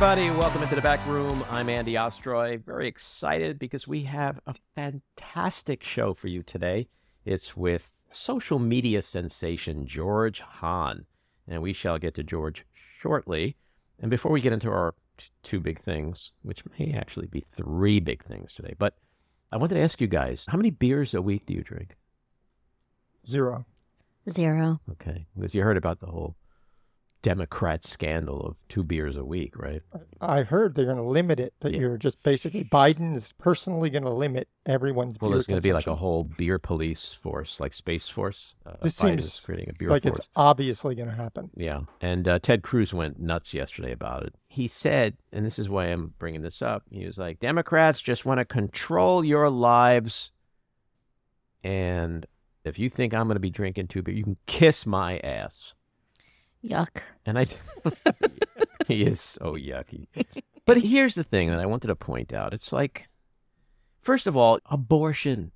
Hey, everybody, welcome into the back room. I'm Andy Ostroy. Very excited because we have a fantastic show for you today. It's with social media sensation George Hahn, and we shall get to George shortly. And before we get into our t- two big things, which may actually be three big things today, but I wanted to ask you guys how many beers a week do you drink? Zero. Zero. Okay, because you heard about the whole Democrat scandal of two beers a week, right? I heard they're going to limit it. That Yeah. you're just basically Biden is personally going to limit everyone's. Well, beer there's going to be like a whole beer police force, like Space Force. Uh, This Biden is seems creating a beer like force. it's obviously going to happen. Yeah. And uh, Ted Cruz went nuts yesterday about it. He said, and this is why I'm bringing this up, he was like, Democrats just want to control your lives. And if you think I'm going to be drinking two beers, you can kiss my ass. Yuck. And I, he is so yucky. But here's the thing that I wanted to point out. It's like, first of all, abortion.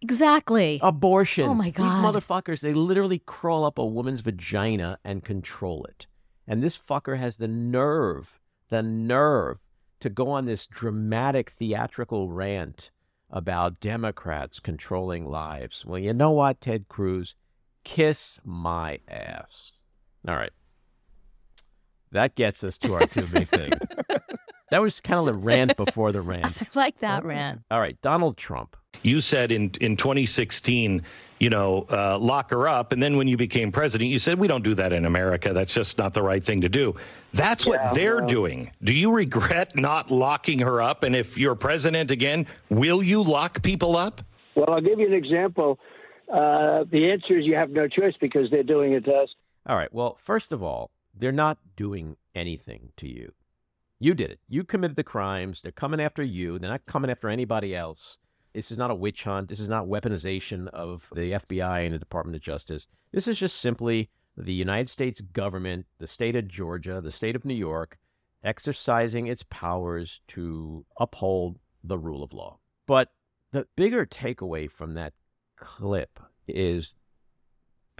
Exactly. Abortion. Oh, my God. These motherfuckers, they literally crawl up a woman's vagina and control it. And this fucker has the nerve, the nerve to go on this dramatic theatrical rant about Democrats controlling lives. Well, you know what, Ted Cruz? Kiss my ass. All right. That gets us to our two big things. That was kind of the rant before the rant. I like that rant. All right, Donald Trump. You said in, in 2016, you know, uh, lock her up. And then when you became president, you said, we don't do that in America. That's just not the right thing to do. That's what they're doing. Do you regret not locking her up? And if you're president again, will you lock people up? Well, I'll give you an example. Uh, the answer is you have no choice because they're doing it to us. All right. Well, first of all, they're not doing anything to you. You did it. You committed the crimes. They're coming after you. They're not coming after anybody else. This is not a witch hunt. This is not weaponization of the FBI and the Department of Justice. This is just simply the United States government, the state of Georgia, the state of New York, exercising its powers to uphold the rule of law. But the bigger takeaway from that clip is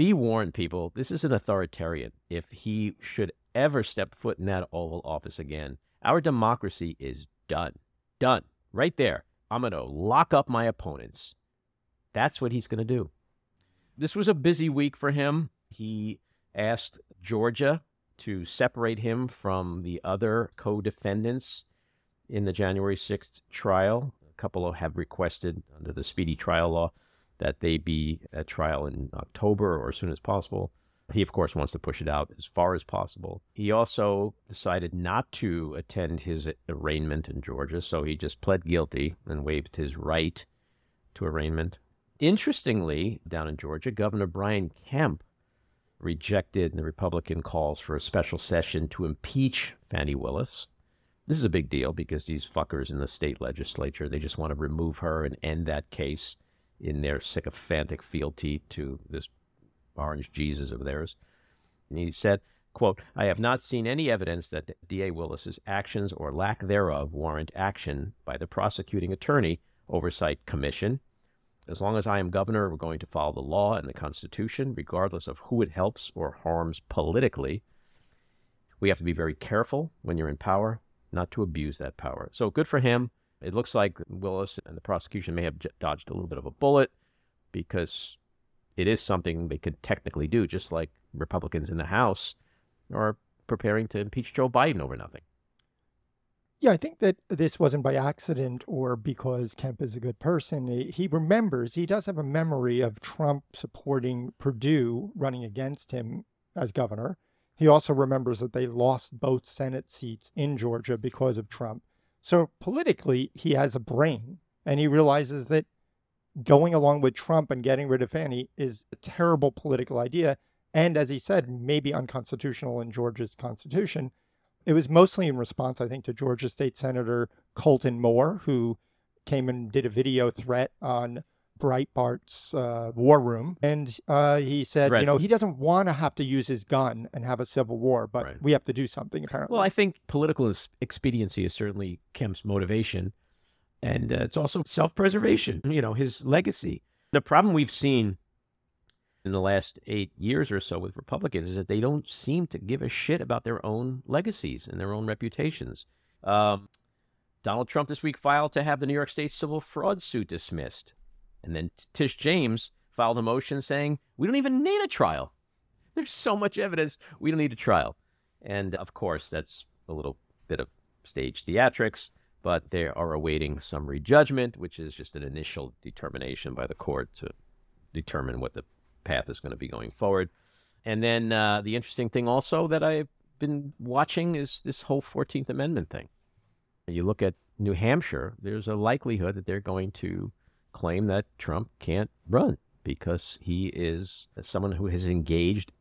be warned, people. This is an authoritarian. If he should ever step foot in that Oval Office again, our democracy is done. Done. Right there. I'm going to lock up my opponents. That's what he's going to do. This was a busy week for him. He asked Georgia to separate him from the other co defendants in the January 6th trial. A couple have requested, under the speedy trial law, that they be at trial in October or as soon as possible. He, of course, wants to push it out as far as possible. He also decided not to attend his arraignment in Georgia, so he just pled guilty and waived his right to arraignment. Interestingly, down in Georgia, Governor Brian Kemp rejected the Republican calls for a special session to impeach Fani Willis. This is a big deal because these fuckers in the state legislature, they just want to remove her and end that case in their sycophantic fealty to this orange Jesus of theirs. And he said, quote, I have not seen any evidence that D.A. Willis's actions or lack thereof warrant action by the prosecuting attorney oversight commission. As long as I am governor, we're going to follow the law and the Constitution, regardless of who it helps or harms politically. We have to be very careful when you're in power, not to abuse that power. So good for him. It looks like Willis and the prosecution may have dodged a little bit of a bullet because it is something they could technically do, just like Republicans in the House are preparing to impeach Joe Biden over nothing. Yeah, I think that this wasn't by accident or because Kemp is a good person. He, remembers, he does have a memory of Trump supporting Perdue running against him as governor. He also remembers that they lost both Senate seats in Georgia because of Trump. So politically, he has a brain and he realizes that going along with Trump and getting rid of Fani is a terrible political idea. And as he said, maybe unconstitutional in Georgia's constitution. It was mostly in response, I think, to Georgia State Senator Colton Moore, who came and did a video threat on Breitbart's uh, War Room. And uh, he said, Threat. you know, he doesn't want to have to use his gun and have a civil war, but Right. we have to do something, apparently. Well, I think political expediency is certainly Kemp's motivation, and uh, it's also self preservation, you know, his legacy. The problem we've seen in the last eight years or so with Republicans is that they don't seem to give a shit about their own legacies and their own reputations. Um, Donald Trump this week filed to have the New York State civil fraud suit dismissed. And then Tish James filed a motion saying, we don't even need a trial. There's so much evidence. We don't need a trial. And of course, that's a little bit of stage theatrics, but they are awaiting summary judgment, which is just an initial determination by the court to determine what the path is going to be going forward. And then uh, the interesting thing also that I've been watching is this whole 14th Amendment thing. You look at New Hampshire, there's a likelihood that they're going to claim that Trump can't run because he is someone who has engaged,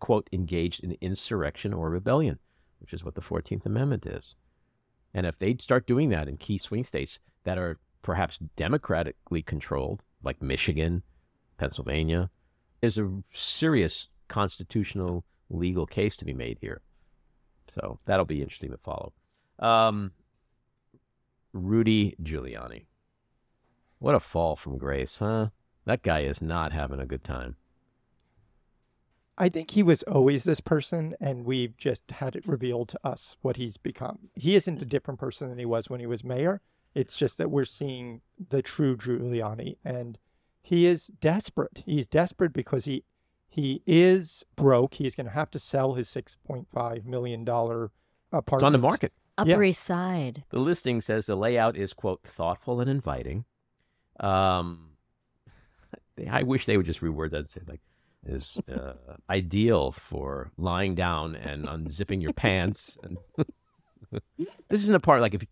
quote, engaged in insurrection or rebellion, which is what the 14th Amendment is. And if they start doing that in key swing states that are perhaps democratically controlled, like Michigan, Pennsylvania, there's a serious constitutional legal case to be made here. So that'll be interesting to follow. Um, Rudy Giuliani. What a fall from grace, huh? That guy is not having a good time. I think he was always this person, and we've just had it revealed to us what he's become. He isn't a different person than he was when he was mayor. It's just that we're seeing the true Giuliani, and he is desperate. He's desperate because he he is broke. He's going to have to sell his six point five million dollar apartment. It's on the market. Upper Yeah. East Side. The listing says the layout is quote thoughtful and inviting. Um, I wish they would just reword that and say like is uh, ideal for lying down and unzipping your pants. And this isn't a part like if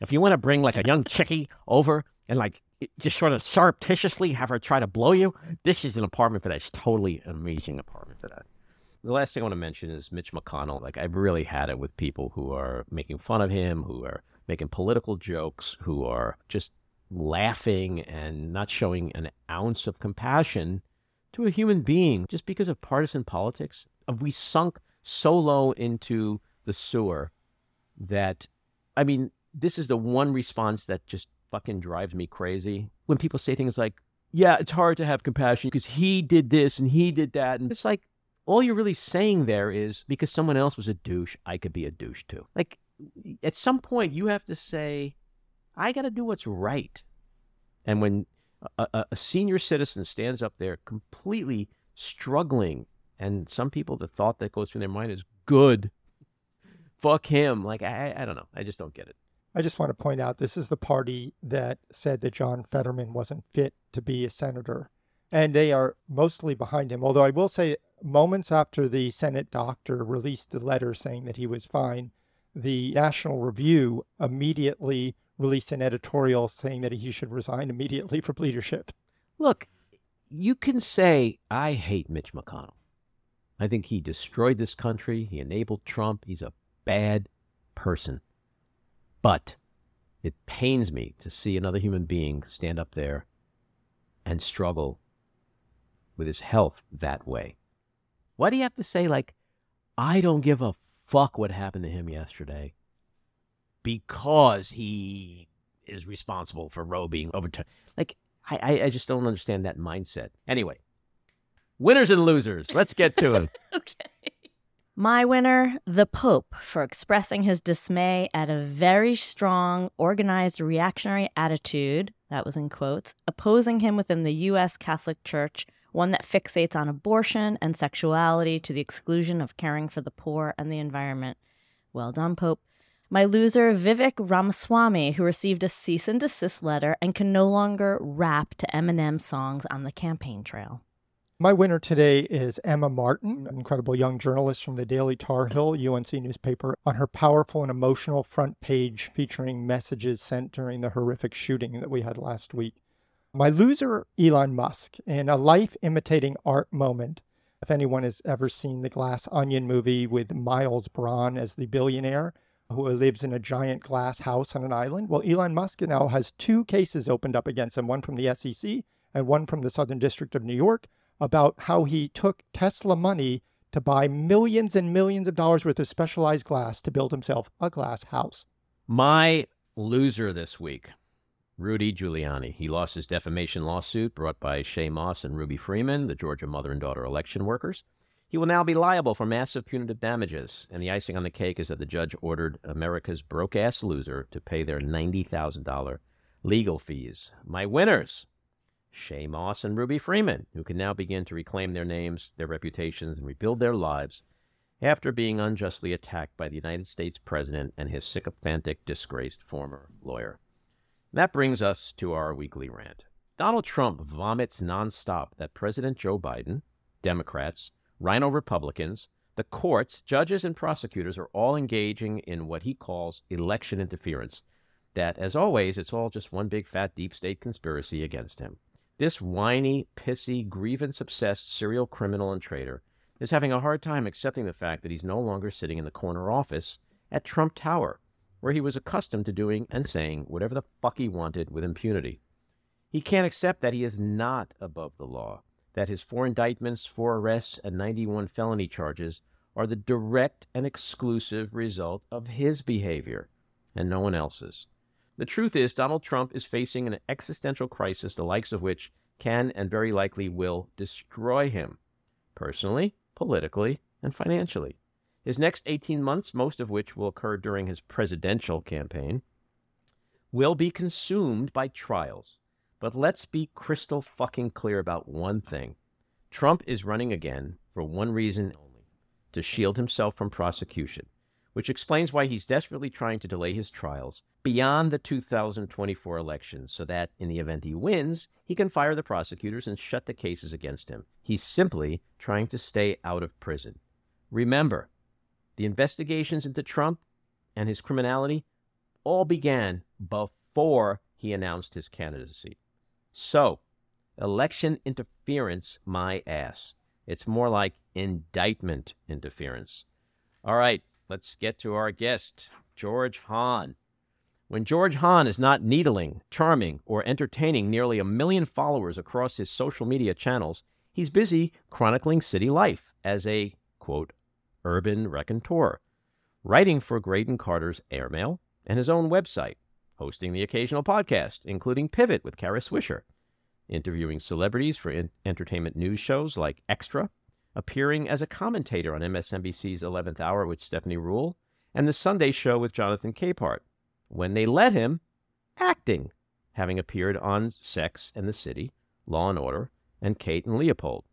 if you want to bring like a young chickie over and like just sort of surreptitiously have her try to blow you. This is an apartment for that. It's totally an amazing apartment for that. The last thing I want to mention is Mitch McConnell. Like I've really had it with people who are making fun of him, who are making political jokes, who are just laughing and not showing an ounce of compassion to a human being just because of partisan politics. Have we sunk so low into the sewer that I mean, this is the one response that just fucking drives me crazy. When people say things like, yeah, it's hard to have compassion because he did this and he did that. And it's like, all you're really saying there is because someone else was a douche, I could be a douche too. Like, at some point, you have to say, I got to do what's right. And when a, a, senior citizen stands up there completely struggling, and some people, the thought that goes through their mind is, good, fuck him. Like, I, I don't know. I just don't get it. I just want to point out this is the party that said that John Fetterman wasn't fit to be a senator. And they are mostly behind him. Although I will say, moments after the Senate doctor released the letter saying that he was fine, the National Review immediately released an editorial saying that he should resign immediately from leadership. Look, you can say, I hate Mitch McConnell. I think he destroyed this country. He enabled Trump. He's a bad person. But it pains me to see another human being stand up there and struggle with his health that way. Why do you have to say, like, I don't give a fuck what happened to him yesterday because he is responsible for Roe being overturned? Like, I, I, just don't understand that mindset. Anyway, winners and losers. Let's get to it. Okay. My winner, the Pope, for expressing his dismay at a very strong, organized reactionary attitude, that was in quotes, opposing him within the U.S. Catholic Church, one that fixates on abortion and sexuality to the exclusion of caring for the poor and the environment. Well done, Pope. My loser, Vivek Ramaswamy, who received a cease and desist letter and can no longer rap to Eminem songs on the campaign trail. My winner today is Emmy Martin, an incredible young journalist from the Daily Tar Heel UNC newspaper, on her powerful and emotional front page featuring messages sent during the horrific shooting that we had last week. My loser, Elon Musk, in a life imitating art moment. If anyone has ever seen the Glass Onion movie with Miles Bron as the billionaire who lives in a giant glass house on an island, well, Elon Musk now has two cases opened up against him one from the SEC and one from the Southern District of New York about how he took Tesla money to buy millions and millions of dollars worth of specialized glass to build himself a glass house. My loser this week Rudy Giuliani. He lost his defamation lawsuit brought by Shaye Moss and Ruby Freeman, the Georgia mother and daughter election workers. He will now be liable for massive punitive damages, and the icing on the cake is that the judge ordered America's broke ass loser to pay their $90,000 legal fees. My winners Shaye Moss and Ruby Freeman, who can now begin to reclaim their names, their reputations, and rebuild their lives after being unjustly attacked by the United States President and his sycophantic, disgraced former lawyer. That brings us to our weekly rant. Donald Trump vomits nonstop that President Joe Biden, Democrats, RINO Republicans, the courts, judges, and prosecutors are all engaging in what he calls election interference. That, as always, it's all just one big fat deep state conspiracy against him. This whiny, pissy, grievance obsessed serial criminal and traitor is having a hard time accepting the fact that he's no longer sitting in the corner office at Trump Tower, where he was accustomed to doing and saying whatever the fuck he wanted with impunity. He can't accept that he is not above the law that his four indictments, four arrests, and 91 felony charges are the direct and exclusive result of his behavior and no one else's. The truth is, Donald Trump is facing an existential crisis, the likes of which can and very likely will destroy him personally, politically, and financially. His next 18 months, most of which will occur during his presidential campaign, will be consumed by trials but let's be crystal fucking clear about one thing. Trump is running again for one reason only to shield himself from prosecution, which explains why he's desperately trying to delay his trials beyond the 2024 election so that, in the event he wins, he can fire the prosecutors and shut the cases against him. He's simply trying to stay out of prison. Remember, the investigations into Trump and his criminality all began before he announced his candidacy. So, election interference, my ass. It's more like indictment interference. All right, let's get to our guest, George Hahn. When George Hahn is not needling, charming, or entertaining nearly a million followers across his social media channels, he's busy chronicling city life as a, quote, urban raconteur, writing for Graydon Carter's Airmail and his own website, hosting the occasional podcast, including Pivot with Kara Swisher, interviewing celebrities for in- entertainment news shows like Extra, appearing as a commentator on MSNBC's 11th Hour with Stephanie Ruhle, and The Sunday Show with Jonathan Capehart. When they let him, acting, having appeared on Sex and the City, Law and Order, and Kate and Leopold.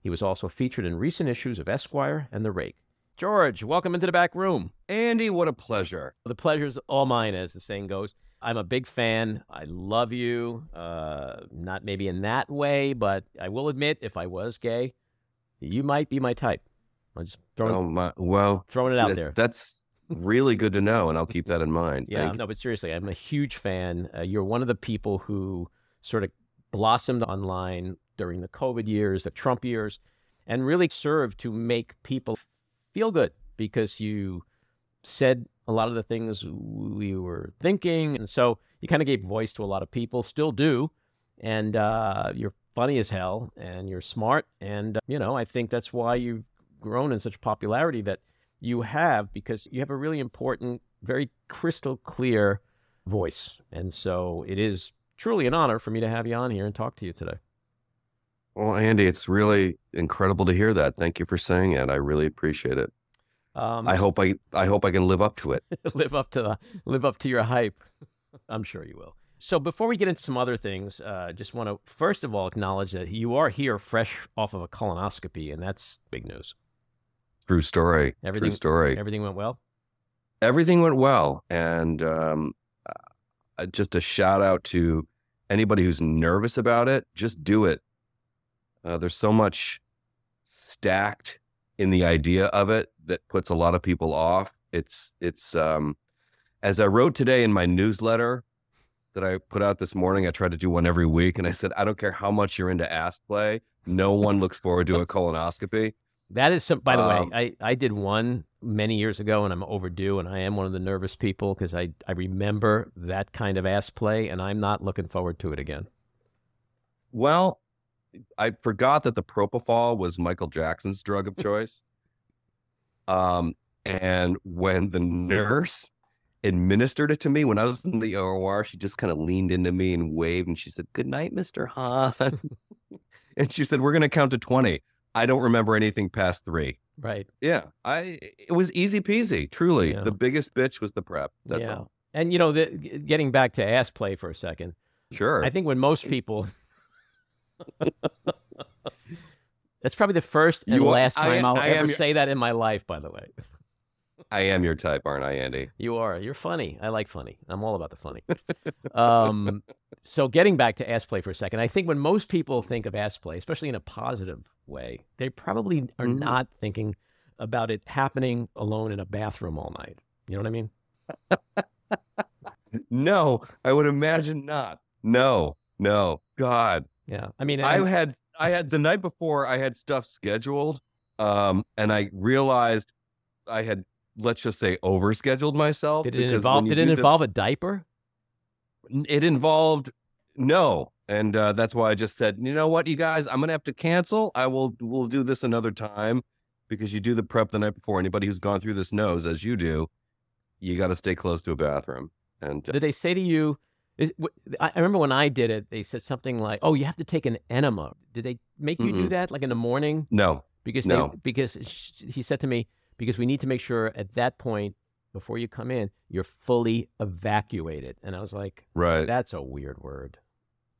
He was also featured in recent issues of Esquire and The Rake. George, welcome into the back room. Andy, what a pleasure. The pleasure's all mine, as the saying goes. I'm a big fan. I love you. Uh, not maybe in that way, but I will admit, if I was gay, you might be my type. I'm just throwing, oh my, well, throwing it out there. That's really good to know, and I'll keep that in mind. yeah, Thank no, but seriously, I'm a huge fan. Uh, you're one of the people who sort of blossomed online during the COVID years, the Trump years, and really served to make people feel good because you said a lot of the things we were thinking. And so you kind of gave voice to a lot of people, still do. And uh, you're funny as hell and you're smart. And, uh, you know, I think that's why you've grown in such popularity that you have because you have a really important, very crystal clear voice. And so it is truly an honor for me to have you on here and talk to you today. Well, Andy, it's really incredible to hear that. Thank you for saying it. I really appreciate it. Um, I hope I I hope I can live up to it. live up to the live up to your hype. I'm sure you will. So before we get into some other things, uh, just want to first of all acknowledge that you are here fresh off of a colonoscopy, and that's big news. True story. Everything, True story. Everything went well. Everything went well, and um, uh, just a shout out to anybody who's nervous about it. Just do it. Uh, there's so much stacked in the idea of it that puts a lot of people off. It's it's um, as I wrote today in my newsletter that I put out this morning. I try to do one every week, and I said I don't care how much you're into ass play. No one looks forward to a colonoscopy. That is some. By the Um, way, I I did one many years ago, and I'm overdue, and I am one of the nervous people because I I remember that kind of ass play, and I'm not looking forward to it again. Well, I forgot that the propofol was Michael Jackson's drug of choice. Um, and when the nurse administered it to me when I was in the OR. She just kind of leaned into me and waved, and she said, "Good night, Mister Hahn." and she said, "We're going to count to 20. I don't remember anything past three. Right. Yeah, I. It was easy peasy. Truly, Yeah. the biggest bitch was the prep. That's yeah. all. And you know, the, getting back to ass play for a second, Sure. I think when most people, that's probably the first and You are- last time am- I'll I ever your- say that in my life. By the way, I am your type, aren't I, Andy? you are. You're funny. I like funny. I'm all about the funny. um, so getting back to ass play for a second, I think when most people think of ass play, especially in a positive way, they probably are Mhm. not thinking about it happening alone in a bathroom all night. You know what I mean? No, I would imagine not. No, no. God, Yeah. I mean, I had I had the night before I had stuff scheduled, um, and I realized I had let's just say overscheduled myself. did it involve? Did it do the- involve a diaper? it involved no, and uh, that's why I just said, you know what, you guys, I'm gonna have to cancel. I will we'll do this another time because you do the prep the night before. Anybody who's gone through this knows, as you do, you got to stay close to a bathroom. And uh, Did they say to you? I remember when I did it, they said something like, "Oh, you have to take an enema." Did they make you do Mm-mm. that, like in the morning? no, Because No. they, because he said to me, because we need to make sure at that point before you come in, you're fully evacuated. And I was like, right. that's a weird word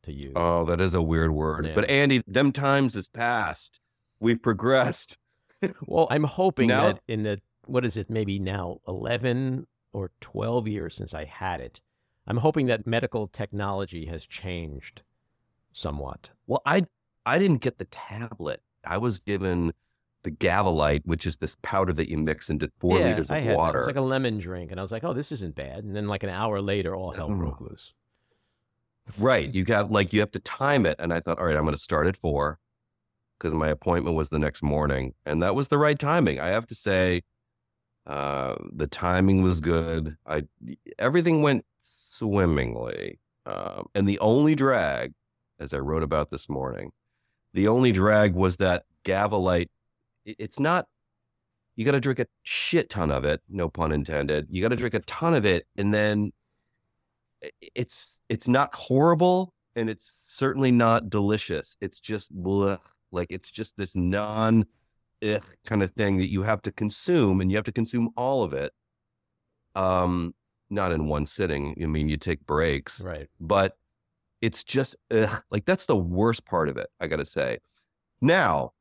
to use. Oh, that is a weird word. Yeah. But Andy, them times is past. We've progressed. well, I'm hoping Now- that in the what is it, maybe now eleven or twelve years since I had it, I'm hoping that medical technology has changed somewhat. Well, I I didn't get the tablet. I was given the GaviLyte, which is this powder that you mix into four yeah, liters I of that. It water. was like a lemon drink, and I was like, "Oh, this isn't bad." And then, like an hour later, all hell Mm. broke loose. Right. You got like you have to time it. And I thought, all right, I'm going to start at four because my appointment was the next morning. And that was the right timing. I have to say, uh, the timing was good. I everything went swimmingly. Um, and the only drag, as I wrote about this morning, the only drag was that GaviLyte. it- it's not. You got to drink a shit ton of it. No pun intended. You got to drink a ton of it, and then it's it's not horrible and it's certainly not delicious. It's just bleh, like it's just this non kind of thing that you have to consume and you have to consume all of it. Um, not in one sitting. I mean, you take breaks, Right. but it's just ugh, like that's the worst part of it. I got to say. Now,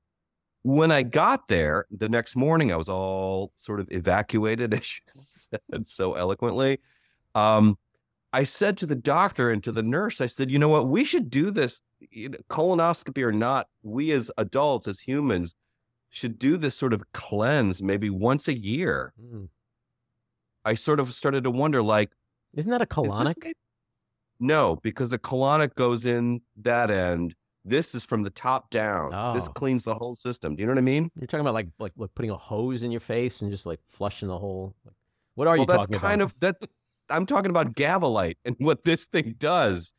when I got there the next morning, I was all sort of evacuated, as you said so eloquently. Um, I said to the doctor and to the nurse, I said, you know what, we should do this, you know, colonoscopy or not. We as adults, as humans, should do this sort of cleanse maybe once a year. Mm. I sort of started to wonder, like, Isn't that a colonic? No, because a colonic goes in that end. This is from the top down. This Oh. cleans the whole system. Do you know what I mean? You're talking about like, like like putting a hose in your face and just like flushing the whole. What are well, you that's talking kind about? of that. I'm talking about GaviLyte and what this thing does.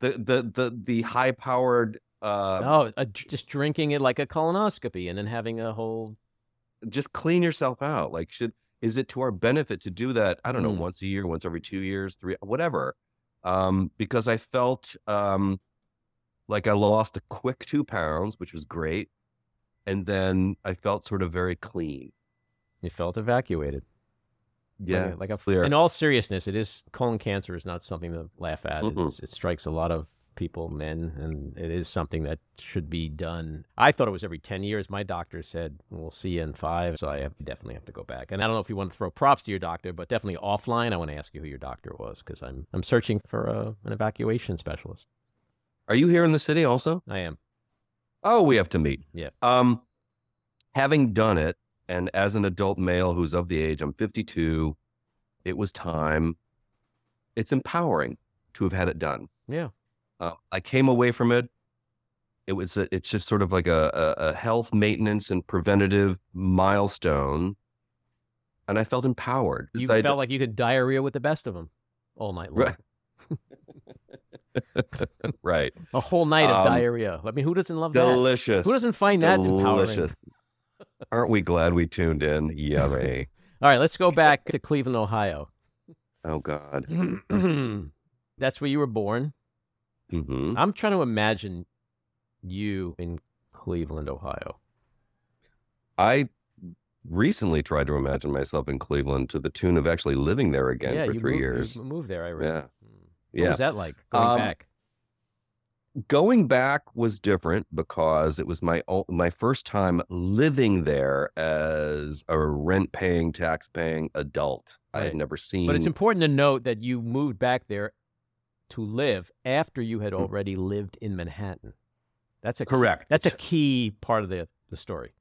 The the the the high powered. Uh, oh, uh, just drinking it like a colonoscopy and then having a whole. Just clean yourself out. Like, should is it to our benefit to do that? I don't know, Mm. once a year, once every two years, three, whatever. Um, because I felt um, like I lost a quick two pounds, which was great, and then I felt sort of very clean. You felt evacuated. Like Yeah, a- like a. In all seriousness, it is colon cancer is not something to laugh at. It's, it strikes a lot of people, men, and it is something that should be done. I thought it was every ten years. My doctor said we'll see you in five, so I have, definitely have to go back. And I don't know if you want to throw props to your doctor, but definitely offline, I want to ask you who your doctor was because I'm I'm searching for a, an evacuation specialist. Are you here in the city also? I am. Oh, we have to meet. Yeah. Um, having done it, and as an adult male who's of the age, I'm 52. It was time. It's empowering to have had it done. Yeah. Uh, I came away from it. It was. A, it's just sort of like a, a, a health maintenance and preventative milestone, and I felt empowered. You I- felt like you could diarrhea with the best of them all night long. Right. right. A whole night of Um, diarrhea. I mean, who doesn't love that? Delicious. Who doesn't find that empowering? Delicious. Aren't we glad we tuned in? Yummy. All right, let's go back to Cleveland, Ohio. Oh God. That's where you were born. Hmm I'm trying to imagine you in Cleveland, Ohio. I recently tried to imagine myself in Cleveland to the tune of actually living there again yeah, for three moved, years. You moved there. I read. Yeah. Hmm. What Yeah. was that like going Um, back? Going back was different because it was my my first time living there as a rent paying, tax paying adult. I had never seen. But it's important to note that you moved back there to live after you had Mm. already lived in Manhattan. That's a correct. That's a key part of the the story.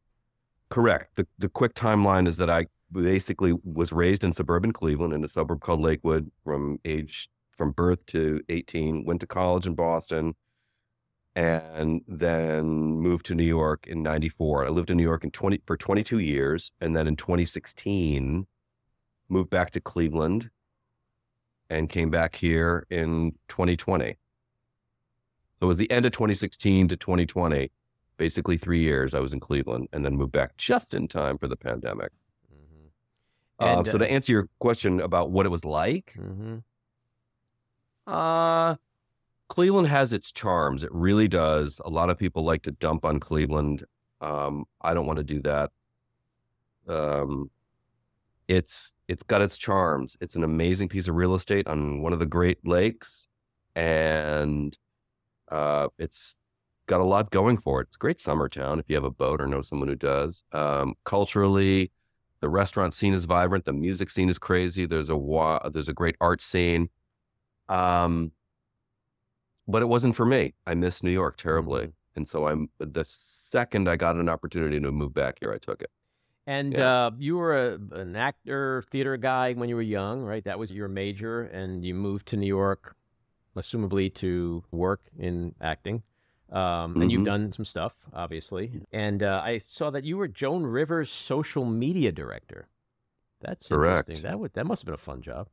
Correct. The the quick timeline is that I basically was raised in suburban Cleveland in a suburb called Lakewood from age from birth to 18, went to college in Boston and then moved to New York in 94. I lived in New York in 20 for 22 years and then in 2016 moved back to Cleveland and came back here in 2020. So it was the end of 2016 to 2020 basically three years I was in Cleveland and then moved back just in time for the pandemic. Mhm. Um, so uh, to answer your question about what it was like, Mhm. uh, Cleveland has its charms. It really does. A lot of people like to dump on Cleveland. Um, I don't want to do that. Um, it's it's got its charms. It's an amazing piece of real estate on one of the Great Lakes, and uh, it's got a lot going for it. It's a great summer town if you have a boat or know someone who does. Um, culturally, the restaurant scene is vibrant. The music scene is crazy. There's a wa- there's a great art scene. Um, but it wasn't for me. I miss New York terribly, Mhm. and so I'm the second I got an opportunity to move back here, I took it. And Yeah. uh, you were a, an actor, theater guy when you were young, right? That was your major, and you moved to New York, assumably to work in acting. Um, And you've Mhm. done some stuff, obviously. And uh, I saw that you were Joan Rivers' social media director. That's Correct. interesting. That would that must have been a fun job.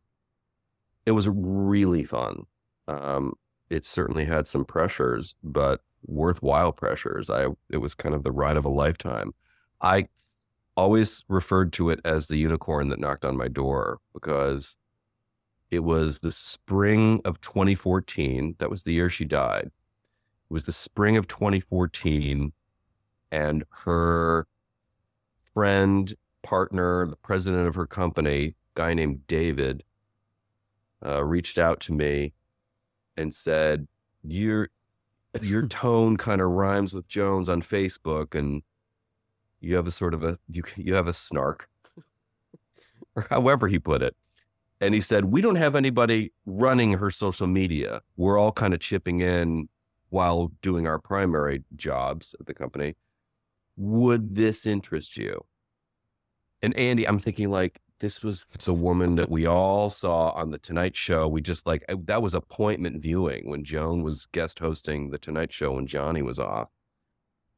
It was really fun. Um, it certainly had some pressures, but worthwhile pressures. I it was kind of the ride of a lifetime. I always referred to it as the unicorn that knocked on my door because it was the spring of 2014. That was the year she died. It was the spring of 2014, and her friend, partner, the president of her company, guy named David, uh, reached out to me and said, "Your your tone kind of rhymes with Joan's on Facebook, and you have a sort of a you you have a snark, or however he put it." And he said, "We don't have anybody running her social media. We're all kind of chipping in while doing our primary jobs at the company. Would this interest you?" And Andy, I'm thinking like this was it's a woman that we all saw on the Tonight Show. We just like that was appointment viewing when Joan was guest hosting the Tonight Show when Johnny was off,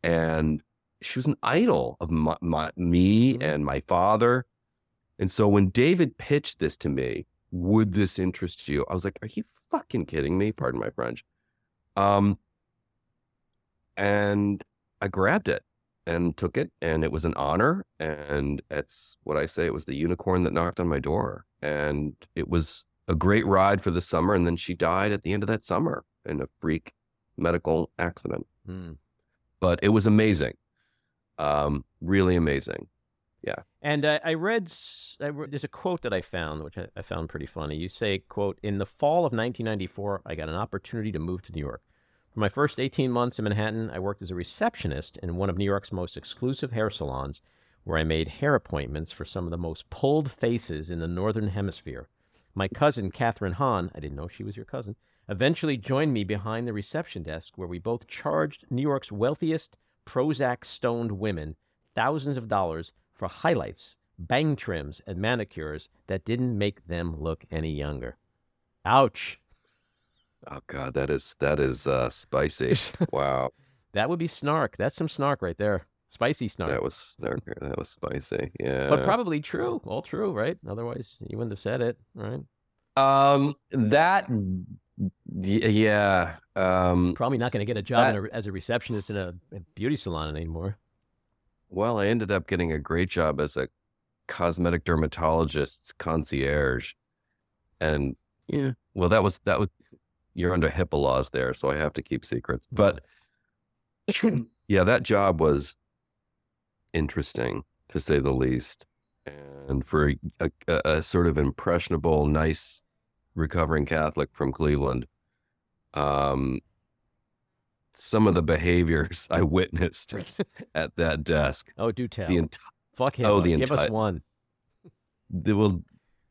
and she was an idol of my, my, me Mhm. and my father. And so when David pitched this to me, would this interest you? I was like, are you fucking kidding me? Pardon my French. Um, and I grabbed it and took it and it was an honor and it's what i say it was the unicorn that knocked on my door and it was a great ride for the summer and then she died at the end of that summer in a freak medical accident Hmm. but it was amazing um really amazing Yeah. And uh, I read, I re- there's a quote that I found, which I, I found pretty funny. You say, "quote In the fall of 1994, I got an opportunity to move to New York. For my first 18 months in Manhattan, I worked as a receptionist in one of New York's most exclusive hair salons, where I made hair appointments for some of the most pulled faces in the northern hemisphere. My cousin Catherine Hahn, I didn't know she was your cousin, eventually joined me behind the reception desk, where we both charged New York's wealthiest Prozac stoned women thousands of dollars for highlights, bang trims, and manicures that didn't make them look any younger. Ouch. oh god that is that is uh spicy wow That would be snark. That's some snark right there. Spicy snark. that was snark. that was spicy yeah but probably true. All true, right? Otherwise, you wouldn't have said it, right? um that yeah um Probably not going to get a job in a, as a receptionist in a, a beauty salon anymore. Well, I ended up getting a great job as a cosmetic dermatologist's concierge. and yeah, well, that was that was you're under HIPAA laws there, so I have to keep secrets. But yeah, that job was interesting to say the least. And for a, a, a sort of impressionable, nice, recovering Catholic from Cleveland, um, some of the behaviors I witnessed at that desk. Oh, do tell. The enti- Fuck him. Oh, the Give us one. the, well,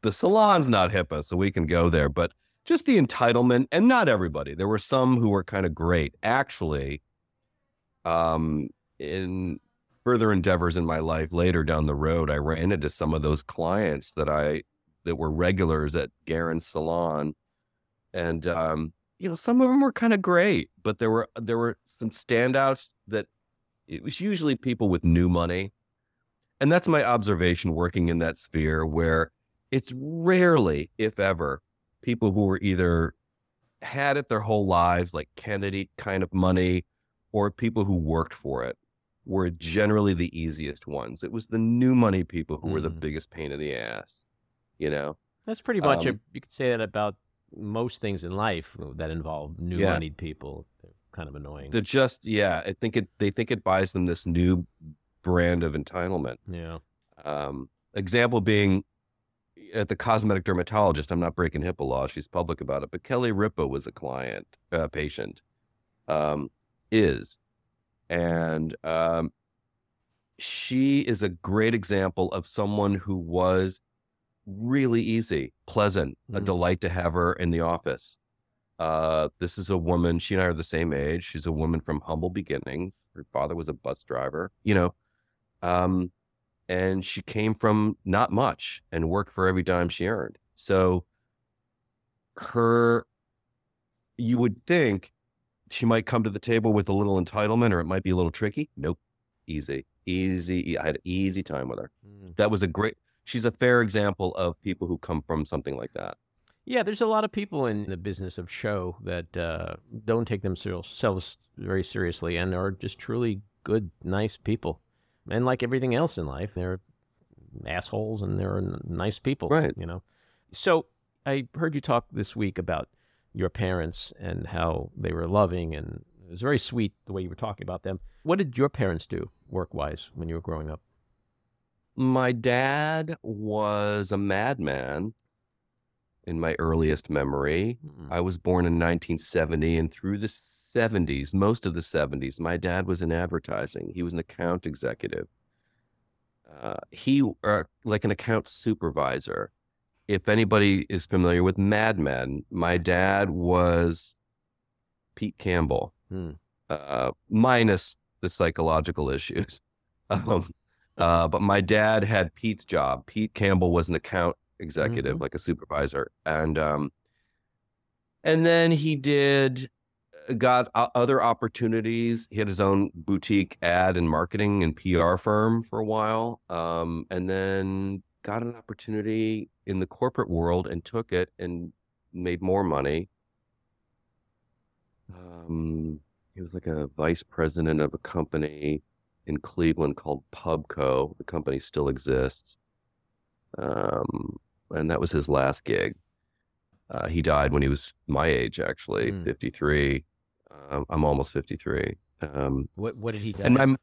the salon's not HIPAA, so we can go there, but just the entitlement, and not everybody. There were some who were kind of great. Actually, um, in further endeavors in my life later down the road, I ran into some of those clients that I that were regulars at Garren's salon, and um, you know, some of them were kind of great, but there were there were some standouts that it was usually people with new money. And that's my observation working in that sphere where it's rarely, if ever, people who were either had it their whole lives, like Kennedy kind of money, or people who worked for it were generally the easiest ones. It was the new money people who were the Mm. biggest pain in the ass, you know? That's pretty much. a, Um, you could say that about most things in life that involve new Yeah. moneyed people. They're kind of annoying. They're just, yeah, I think it, they think it buys them this new brand of entitlement. yeah. Um, example being at the cosmetic dermatologist. I'm not breaking HIPAA law. She's public about it. But Kelly Ripa was a client, uh, patient, um, is, and um, she is a great example of someone who was really easy, pleasant, a Mm. delight to have her in the office. Uh, this is a woman. She and I are the same age. She's a woman from humble beginnings. Her father was a bus driver. You know, um, and she came from not much and worked for every dime she earned. So her, you would think she might come to the table with a little entitlement or it might be a little tricky. Nope. Easy, easy. I had an easy time with her. Mm. That was a great, she's a fair example of people who come from something like that. Yeah, there's a lot of people in the business of show that uh, don't take themselves very seriously and are just truly good, nice people. And like everything else in life, they're assholes and they're nice people. Right. You know. So I heard you talk this week about your parents and how they were loving, and it was very sweet the way you were talking about them. What did your parents do work wise when you were growing up? My dad was a madman in my earliest memory. Mm. I was born in 1970, and through the 70s, most of the 70s, my dad was in advertising. He was an account executive. Uh, he, uh, like an account supervisor. If anybody is familiar with Mad Men, my dad was Pete Campbell, Hmm. uh, minus the psychological issues. Um, uh, but my dad had Pete's job. Pete Campbell was an account executive, like a supervisor, and um, and then he did got other opportunities. He had his own boutique ad and marketing and PR firm for a while, um, and then got an opportunity in the corporate world and took it and made more money. Um, he was like a vice president of a company in Cleveland called Pubco. The company still exists. Um, and that was his last gig. Uh, he died when he was my age, actually, Hmm. 53. Um, I'm almost 53. Um, What What did he do? and my,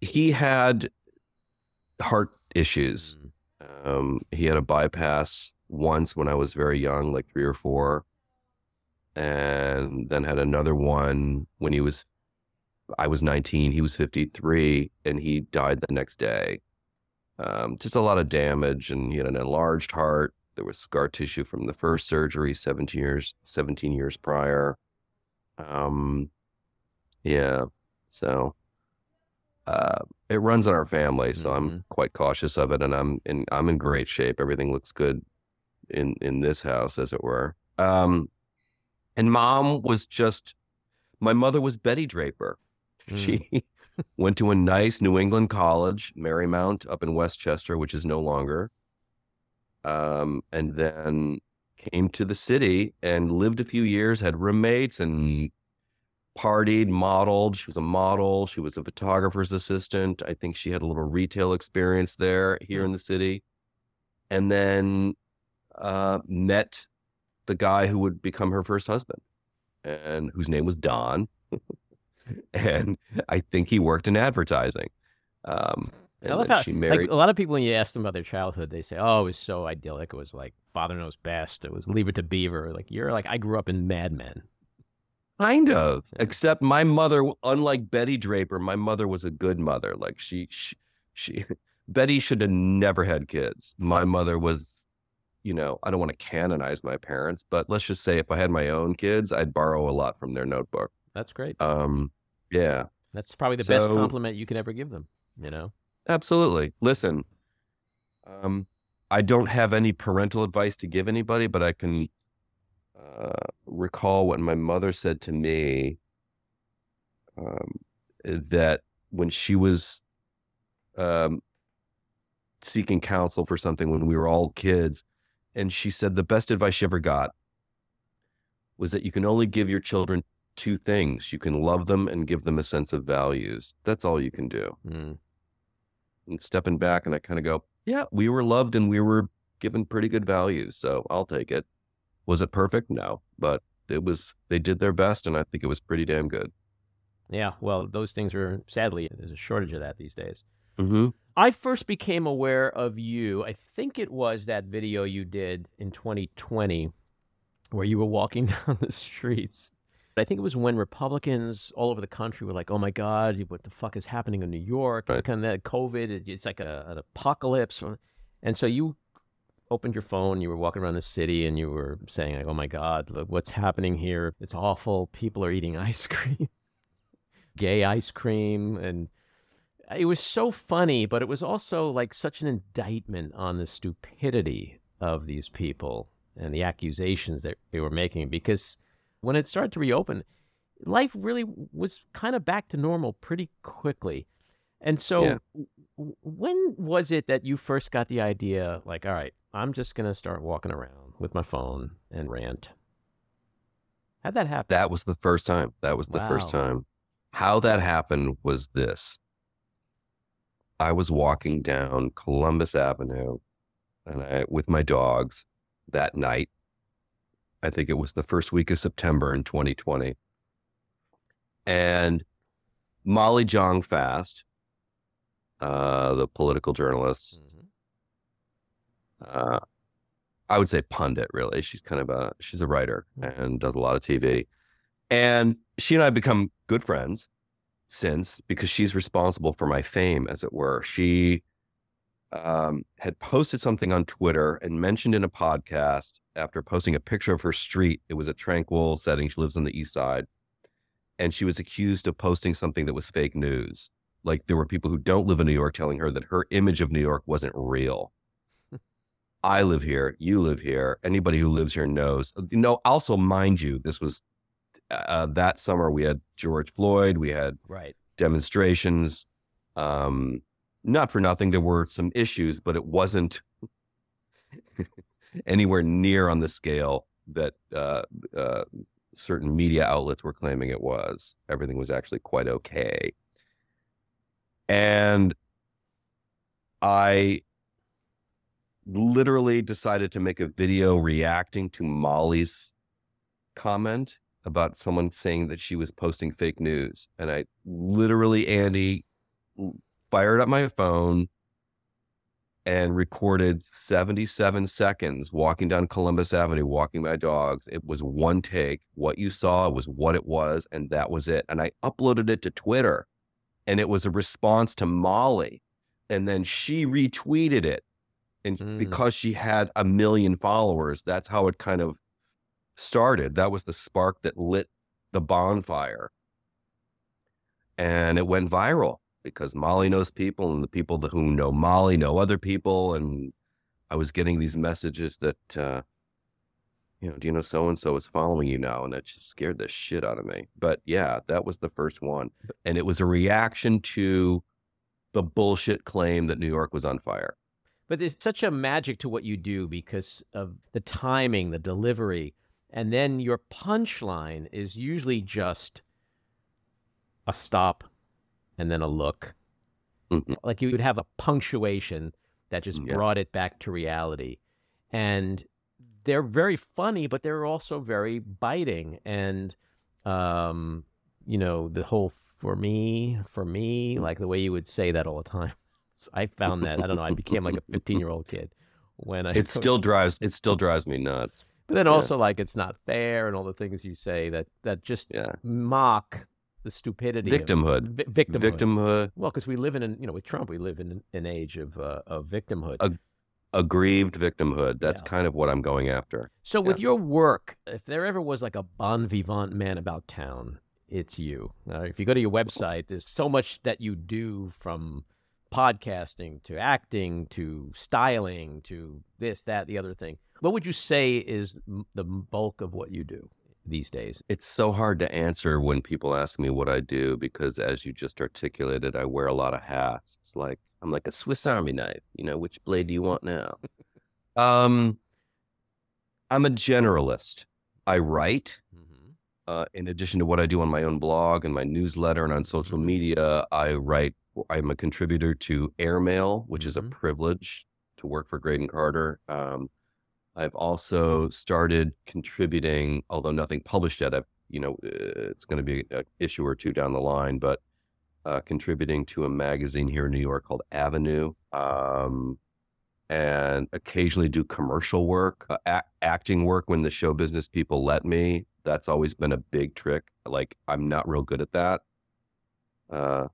he had heart issues. Mm. Um, he had a bypass once when I was very young, like three or four, and then had another one when he was, I was 19, he was 53, and he died the next day. Um, just a lot of damage, and he had an enlarged heart. There was scar tissue from the first surgery, 17 years, 17 years prior. Um, yeah, so uh, it runs in our family, so I'm Mhm. quite cautious of it, and I'm in I'm in great shape. Everything looks good in in this house, as it were. Um, and mom was just my mother was Betty Draper. She went to a nice New England college, Marymount, up in Westchester, which is no longer. Um, and then came to the city and lived a few years, had roommates and partied, modeled. She was a model. She was a photographer's assistant. I think she had a little retail experience there here in the city. And then uh, met the guy who would become her first husband, and whose name was Don. And I think he worked in advertising. Um, and I love how she like, married. a lot of people when you ask them about their childhood, they say, "Oh, it was so idyllic. It was like Father Knows Best. It was Leave It to Beaver." Like you're like I grew up in Mad Men. Kind of, Yeah. except my mother, unlike Betty Draper, my mother was a good mother. Like she, she, she Betty should have never had kids. My mother was, you know, I don't want to canonize my parents, but let's just say if I had my own kids, I'd borrow a lot from their notebook. That's great. Um, yeah, That's probably the best compliment you can ever give them. You know. absolutely. Listen, um, I don't have any parental advice to give anybody, but I can uh, recall what my mother said to me um, that when she was um, seeking counsel for something when we were all kids, and she said the best advice she ever got was that you can only give your children two things you can love them and give them a sense of values. That's all you can do Mm. and stepping back and I kind of go, yeah, we were loved and we were given pretty good values. So I'll take it. Was it perfect? No, but it was, they did their best. And I think it was pretty damn good. Yeah. Well, those things are sadly there's a shortage of that these days. Mm-hmm. I first became aware of you. I think it was that video you did in 2020 where you were walking down the streets. I think it was when Republicans all over the country were like, "Oh my God, what the fuck is happening in New York? Right. Kind of COVID. It's like a, an apocalypse." And so you opened your phone. You were walking around the city, and you were saying, like, "Oh my God, look what's happening here. It's awful. People are eating ice cream, gay ice cream, and." it was so funny, but it was also like such an indictment on the stupidity of these people and the accusations that they were making. Because when it started to reopen, life really was kind of back to normal pretty quickly. And so, Yeah. when was it that you first got the idea, like, all right, I'm just going to start walking around with my phone and rant? How'd that happen? That was the first time. That was the first time. How that happened was this. I was walking down Columbus Avenue and I with my dogs that night. I think it was the first week of September in 2020. And Molly Jong Fast, uh, the political journalist, Mhm. uh, I would say pundit. Really, she's kind of a she's a writer Mhm. and does a lot of TV. And she and I have become good friends since because she's responsible for my fame, as it were. She um, had posted something on Twitter and mentioned in a podcast after posting a picture of her street. It was a tranquil setting. She lives on the east side. And she was accused of posting something that was fake news. Like there were people who don't live in New York telling her that her image of New York wasn't real. I live here. You live here. Anybody who lives here knows. You know, also, mind you, this was uh, that summer we had George Floyd, we had Right. demonstrations. Um, not for nothing, there were some issues, but it wasn't anywhere near on the scale that uh, uh, certain media outlets were claiming it was. Everything was actually quite okay. And I literally decided to make a video reacting to Molly's comment about someone saying that she was posting fake news. And I literally, Andy, fired up my phone and recorded 77 seconds walking down Columbus Avenue, walking my dogs. It was one take. What you saw was what it was, and that was it. And I uploaded it to Twitter, and it was a response to Molly. And then she retweeted it. And Mm. because she had a million followers, that's how it kind of started. That was the spark that lit the bonfire. And it went viral because Molly knows people and the people who know Molly know other people. And I was getting these messages that, uh, you know, do you know so and so is following you now? And that just scared the shit out of me. But yeah, that was the first one. And it was a reaction to the bullshit claim that New York was on fire. But there's such a magic to what you do because of the timing, the delivery, and then your punchline is usually just a stop and then a look. Mhm. Like you would have a punctuation that just Yeah. brought it back to reality. And they're very funny, but they're also very biting. And, um, you know, the whole for me, for me, like the way you would say that all the time. So I found that, I don't know, I became like a 15 year old kid when I. It still drives it still drives me nuts. But then yeah. also, like, it's not fair and all the things you say that, that just Yeah. mock the stupidity. of- Victimhood. vi- victimhood. Victimhood, Well, because we live in, an, you know, with Trump, we live in an, age of uh, of victimhood. Ag- aggrieved victimhood. That's Yeah. kind of what I'm going after. so, with your work, if there ever was like a bon vivant man about town, it's you. Uh, if you go to your website, there's so much that you do from podcasting to acting to styling to this, that, the other thing. What would you say is m- the bulk of what you do these days? It's so hard to answer when people ask me what I do because, as you just articulated, I wear a lot of hats. It's like I'm like a Swiss Army knife. You know, which blade do you want now? um, I'm a generalist. I write. Mm-hmm. Uh, in addition to what I do on my own blog and my newsletter and on social Mhm. media, I write. I'm a contributor to Airmail, which is a Mhm. privilege to work for Graydon Carter. Um, I've also started contributing, although nothing published yet. I've, you know, uh, it's going to be an issue or two down the line, but uh, contributing to a magazine here in New York called Avenue, um, and occasionally do commercial work, uh, acting work when the show business people let me. That's always been a big trick. Like I'm not real good at that. Uh,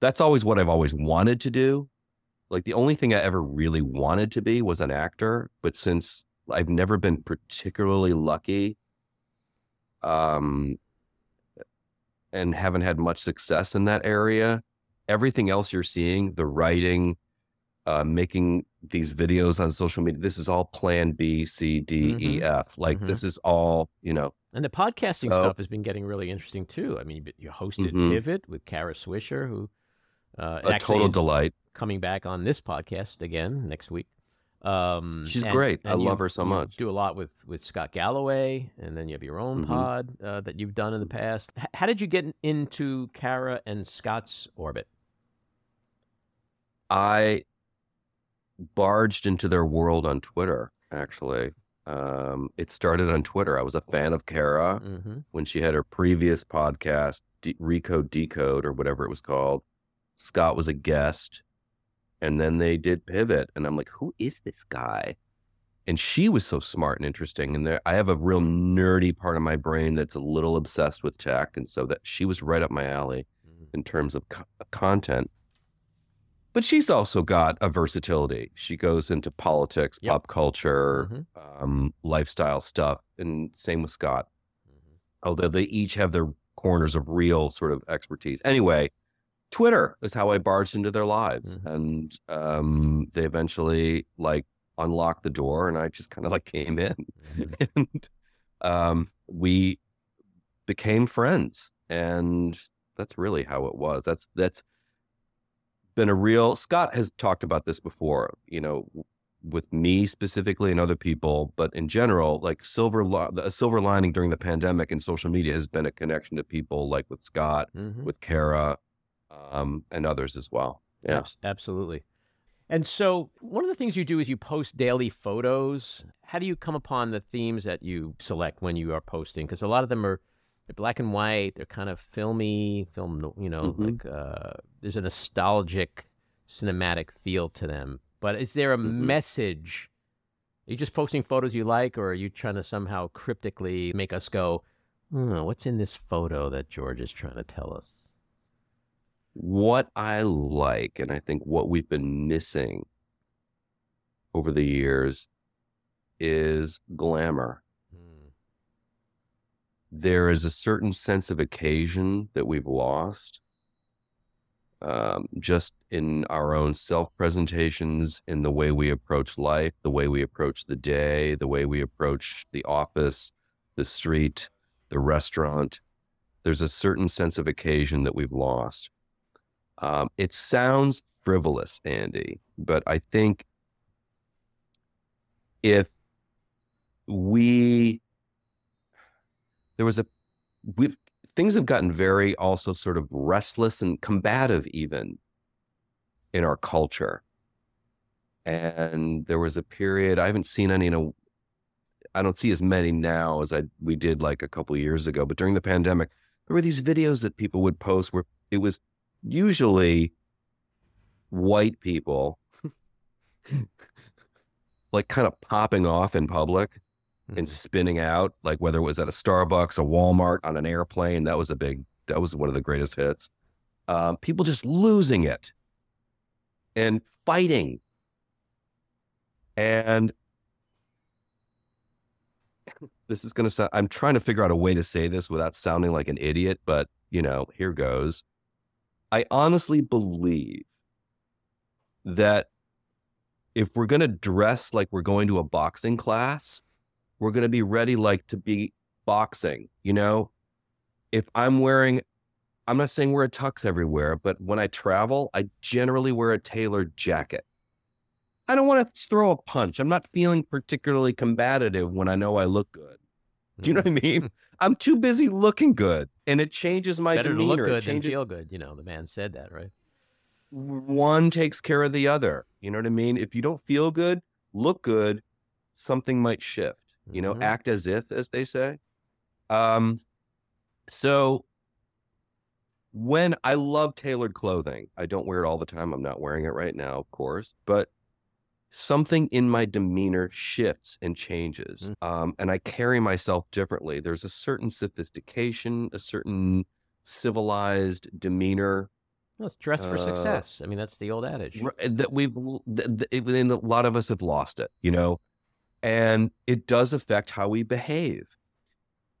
that's always what I've always wanted to do. Like the only thing I ever really wanted to be was an actor, but since I've never been particularly lucky, um, and haven't had much success in that area, everything else you're seeing, the writing, uh, making these videos on social media, this is all plan B, C, D, E, F. Like Mhm. this is all, you know, And the podcasting So- stuff has been getting really interesting too. I mean, you hosted Mhm. Pivot with Kara Swisher, who uh, a total delight. coming back on this podcast again next week. Um, She's and- great. I and you- love her so you much. Do a lot with with Scott Galloway, and then you have your own Mhm. pod uh, that you've done in the past. H- how did you get into Kara and Scott's orbit? I barged into their world on Twitter, actually. Um, it started on Twitter. I was a fan of Kara Mm-hmm. when she had her previous podcast, De- Recode Decode, or whatever it was called. Scott was a guest. And then they did Pivot. And I'm like, who is this guy? And she was so smart and interesting. And there, I have a real nerdy part of my brain that's a little obsessed with tech. And so that she was right up my alley in terms of co- content. But she's also got a versatility. She goes into politics, Yep. pop culture, Mhm. um, lifestyle stuff, and same with Scott. Although they each have their corners of real sort of expertise. Anyway, Twitter is how I barged into their lives, Mhm. and um, they eventually like unlocked the door, and I just kind of like came in, Mhm. and um, we became friends, and that's really how it was. That's that's been a real. Scott has talked about this before, you know, with me specifically and other people, but in general, like silver li- a silver lining during the pandemic and social media has been a connection to people like with Scott, Mhm. with Kara, um, and others as well. Yeah. Abs- absolutely. And so, one of the things you do is you post daily photos. How do you come upon the themes that you select when you are posting? Because a lot of them are they're black and white. They're kind of filmy, film. You know, Mhm. like uh, there's a nostalgic, cinematic feel to them. But is there a Mhm. message? Are you just posting photos you like, or are you trying to somehow cryptically make us go, "Hmm, "What's in this photo that George is trying to tell us?" What I like, and I think what we've been missing over the years is glamour. Hmm. there is a certain sense of occasion that we've lost um, just in our own self presentations, in the way we approach life, the way we approach the day, the way we approach the office, the street, the restaurant. There's a certain sense of occasion that we've lost. Um, it sounds frivolous, Andy, but I think if we there was a we've things have gotten very also sort of restless and combative even in our culture and there was a period i haven't seen any in a I don't see as many now as I we did like a couple years ago. But during the pandemic, there were these videos that people would post where it was usually white people like kind of popping off in public and Mhm. spinning out, like whether it was at a Starbucks, a Walmart, on an airplane. That was a big, that was one of the greatest hits. Um, people just losing it and fighting. And this is going to sound, I'm trying to figure out a way to say this without sounding like an idiot, but you know, here goes. I honestly believe that if we're going to dress like we're going to a boxing class, we're going to be ready like to be boxing, you know? If I'm wearing I'm not saying wear a tux everywhere, but when I travel, I generally wear a tailored jacket. I don't want to throw a punch. I'm not feeling particularly combative when I know I look good. Do you know what I mm. mean? I'm too busy looking good, and it changes my Better to demeanor. look It good than feel good. You know, the man said that, right? one takes care of the other. You know what I mean? If you don't feel good, look good, something might shift. You know, Mhm. act as if, as they say. Um, so when I love tailored clothing, I don't wear it all the time. I'm not wearing it right now, of course, but something in my demeanor shifts and changes. Um, and I carry myself differently. There's a certain sophistication, a certain civilized demeanor Well, it's dress for Uh, success. I mean, that's the old adage. that we've l- th- th- and a lot of us have lost it you know and it does affect how we behave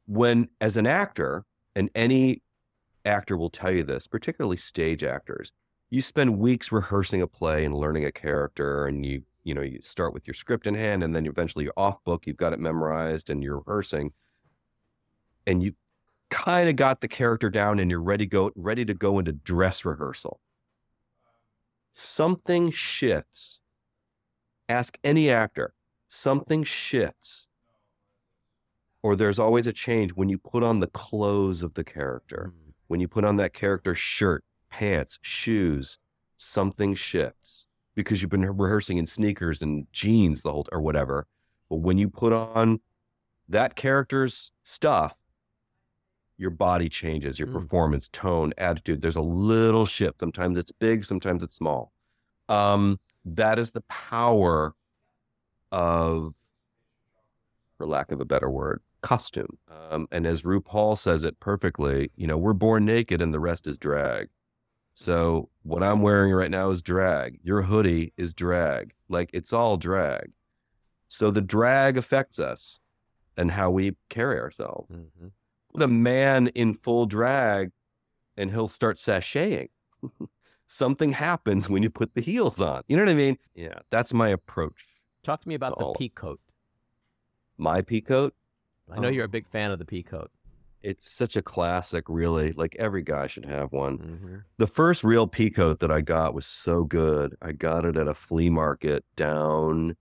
when as an actor and any actor will tell you this particularly stage actors you spend weeks rehearsing a play and learning a character and you you know you start with your script in hand and then eventually you're off book you've got it memorized and you're rehearsing and you kind of got the character down and you're ready go ready to go into dress rehearsal something shifts. Ask any actor, something shifts. Or there's always a change when you put on the clothes of the character. Mm. When you put on that character's shirt, pants, shoes, something shifts because you've been rehearsing in sneakers and jeans the whole or whatever. But when you put on that character's stuff, your body changes, your Mm. performance, tone, attitude. There's a little shift. Sometimes it's big, sometimes it's small. Um, that is the power of, for lack of a better word, costume. Um, and as RuPaul says it perfectly, you know, we're born naked and the rest is drag. So what I'm wearing right now is drag. Your hoodie is drag. Like it's all drag. So the drag affects us and how we carry ourselves Mhm. the man in full drag and he'll start sashaying. Something happens when you put the heels on. You know what I mean? Yeah, that's my approach. Talk to me about the Oh. pea coat. My peacoat, I know Oh. you're a big fan of the pea coat. It's such a classic, really. Like every guy should have one. Mhm. The first real peacoat that I got was so good. I got it at a flea market down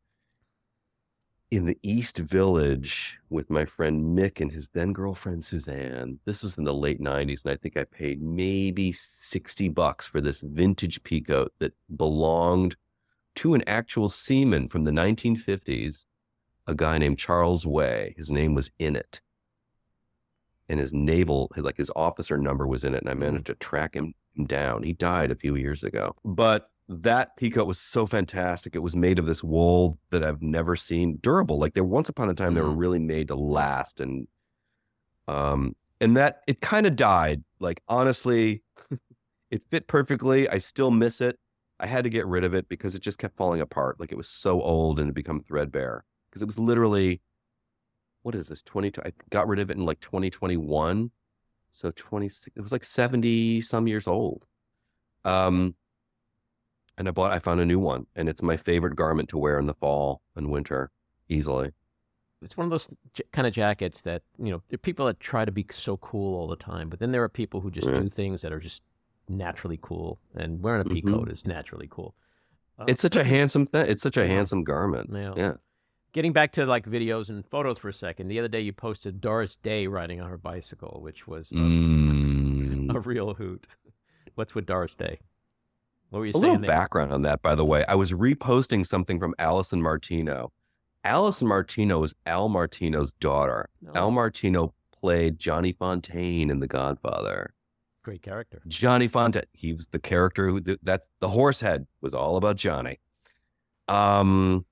in the East Village with my friend Mick and his then girlfriend Suzanne. This was in the late 90s, and I think I paid maybe 60 bucks for this vintage peacoat that belonged to an actual seaman from the 1950s, a guy named Charles Way. His name was in it. And his naval, like his officer number was in it, and I managed to track him down. He died a few years ago. But that peacoat was so fantastic. It was made of this wool that I've never seen durable. Like there once upon a time they were Mm. really made to last and um and that it kind of died. Like honestly, it fit perfectly. I still miss it. I had to get rid of it because it just kept falling apart. Like it was so old and it become threadbare. Because it was literally what is this? 20 I got rid of it in like 2021. So 20 it was like 70 some years old. Um and I bought I found a new one and it's my favorite garment to wear in the fall and winter easily. It's one of those j- kind of jackets that you know there are people that try to be so cool all the time, but then there are people who just Yeah. do things that are just naturally cool, and wearing a pea Mhm. coat is naturally cool. Uh, It's such a handsome thing. It's such a handsome garment. Yeah. Yeah. Getting back to like videos and photos for a second, the other day you posted Doris Day riding on her bicycle, which was a, Mm. a real hoot. What's with Doris Day? What were you A saying little there? background on that, by the way. I was reposting something from Alison Martino. Alison Martino is Al Martino's daughter. No. Al Martino played Johnny Fontane in The Godfather. Great character. Johnny Fontane. He was the character who that the horse head was all about Johnny. Um,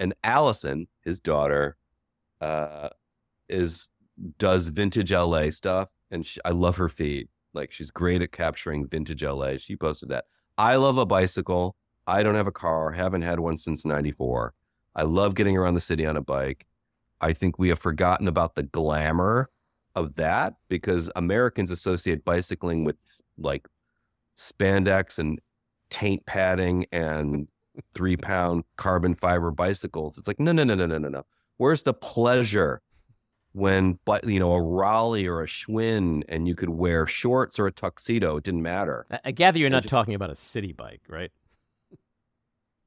and Alison, his daughter, uh, is does vintage LA stuff, and she, I love her feed. Like she's great at capturing vintage LA. She posted that. I love a bicycle. I don't have a car. Haven't had one since '94. I love getting around the city on a bike. I think we have forgotten about the glamour of that because Americans associate bicycling with like spandex and taint padding and three pound carbon fiber bicycles. It's like, no, no, no, no, no, no, no. Where's the pleasure when, but you know, a Raleigh or a Schwinn and you could wear shorts or a tuxedo? It didn't matter. I, gather you're not just- talking about a city bike, right?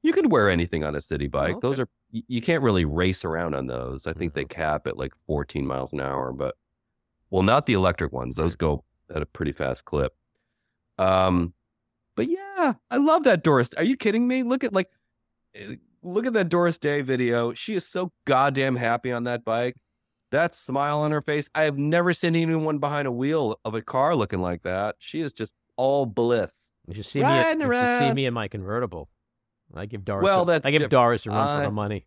You could wear anything on a city bike. Those okay. are, you, can't really race around on those. I think they Mhm. cap at like 14 miles an hour, but well, not the electric ones. Those go at a pretty fast clip. Um, but yeah, I love that Doris. Are you kidding me? Look at like, eh, look at that Doris Day video. She is so goddamn happy on that bike. That smile on her face. I have never seen anyone behind a wheel of a car looking like that. She is just all bliss. You should see me. Riding You should see me in my convertible. I give Doris. Well, a, that's I give Doris a run for her money.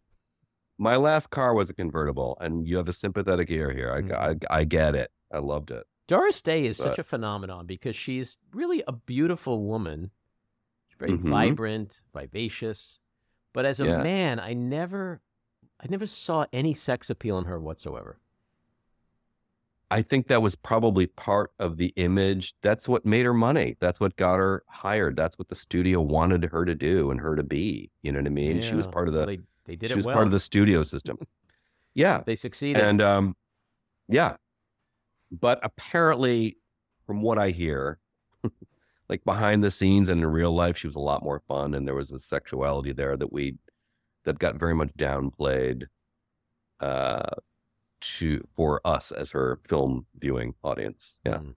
My last car was a convertible, and you have a sympathetic ear here. I, Mhm. I, I get it. I loved it. Doris Day is such a phenomenon because she's really a beautiful woman. She's very Mhm. vibrant, vivacious. But as a Yeah. man, I never I never saw any sex appeal in her whatsoever. I think that was probably part of the image. That's what made her money. That's what got her hired. That's what the studio wanted her to do and her to be. You know what I mean? She was part of the. Well, they, they did she it was well. part of the studio system. yeah, They succeeded. and um, yeah, but apparently, from what I hear, like behind the scenes and in real life, she was a lot more fun, and there was a sexuality there that we that got very much downplayed uh to for us as her film viewing audience. Yeah. Mm.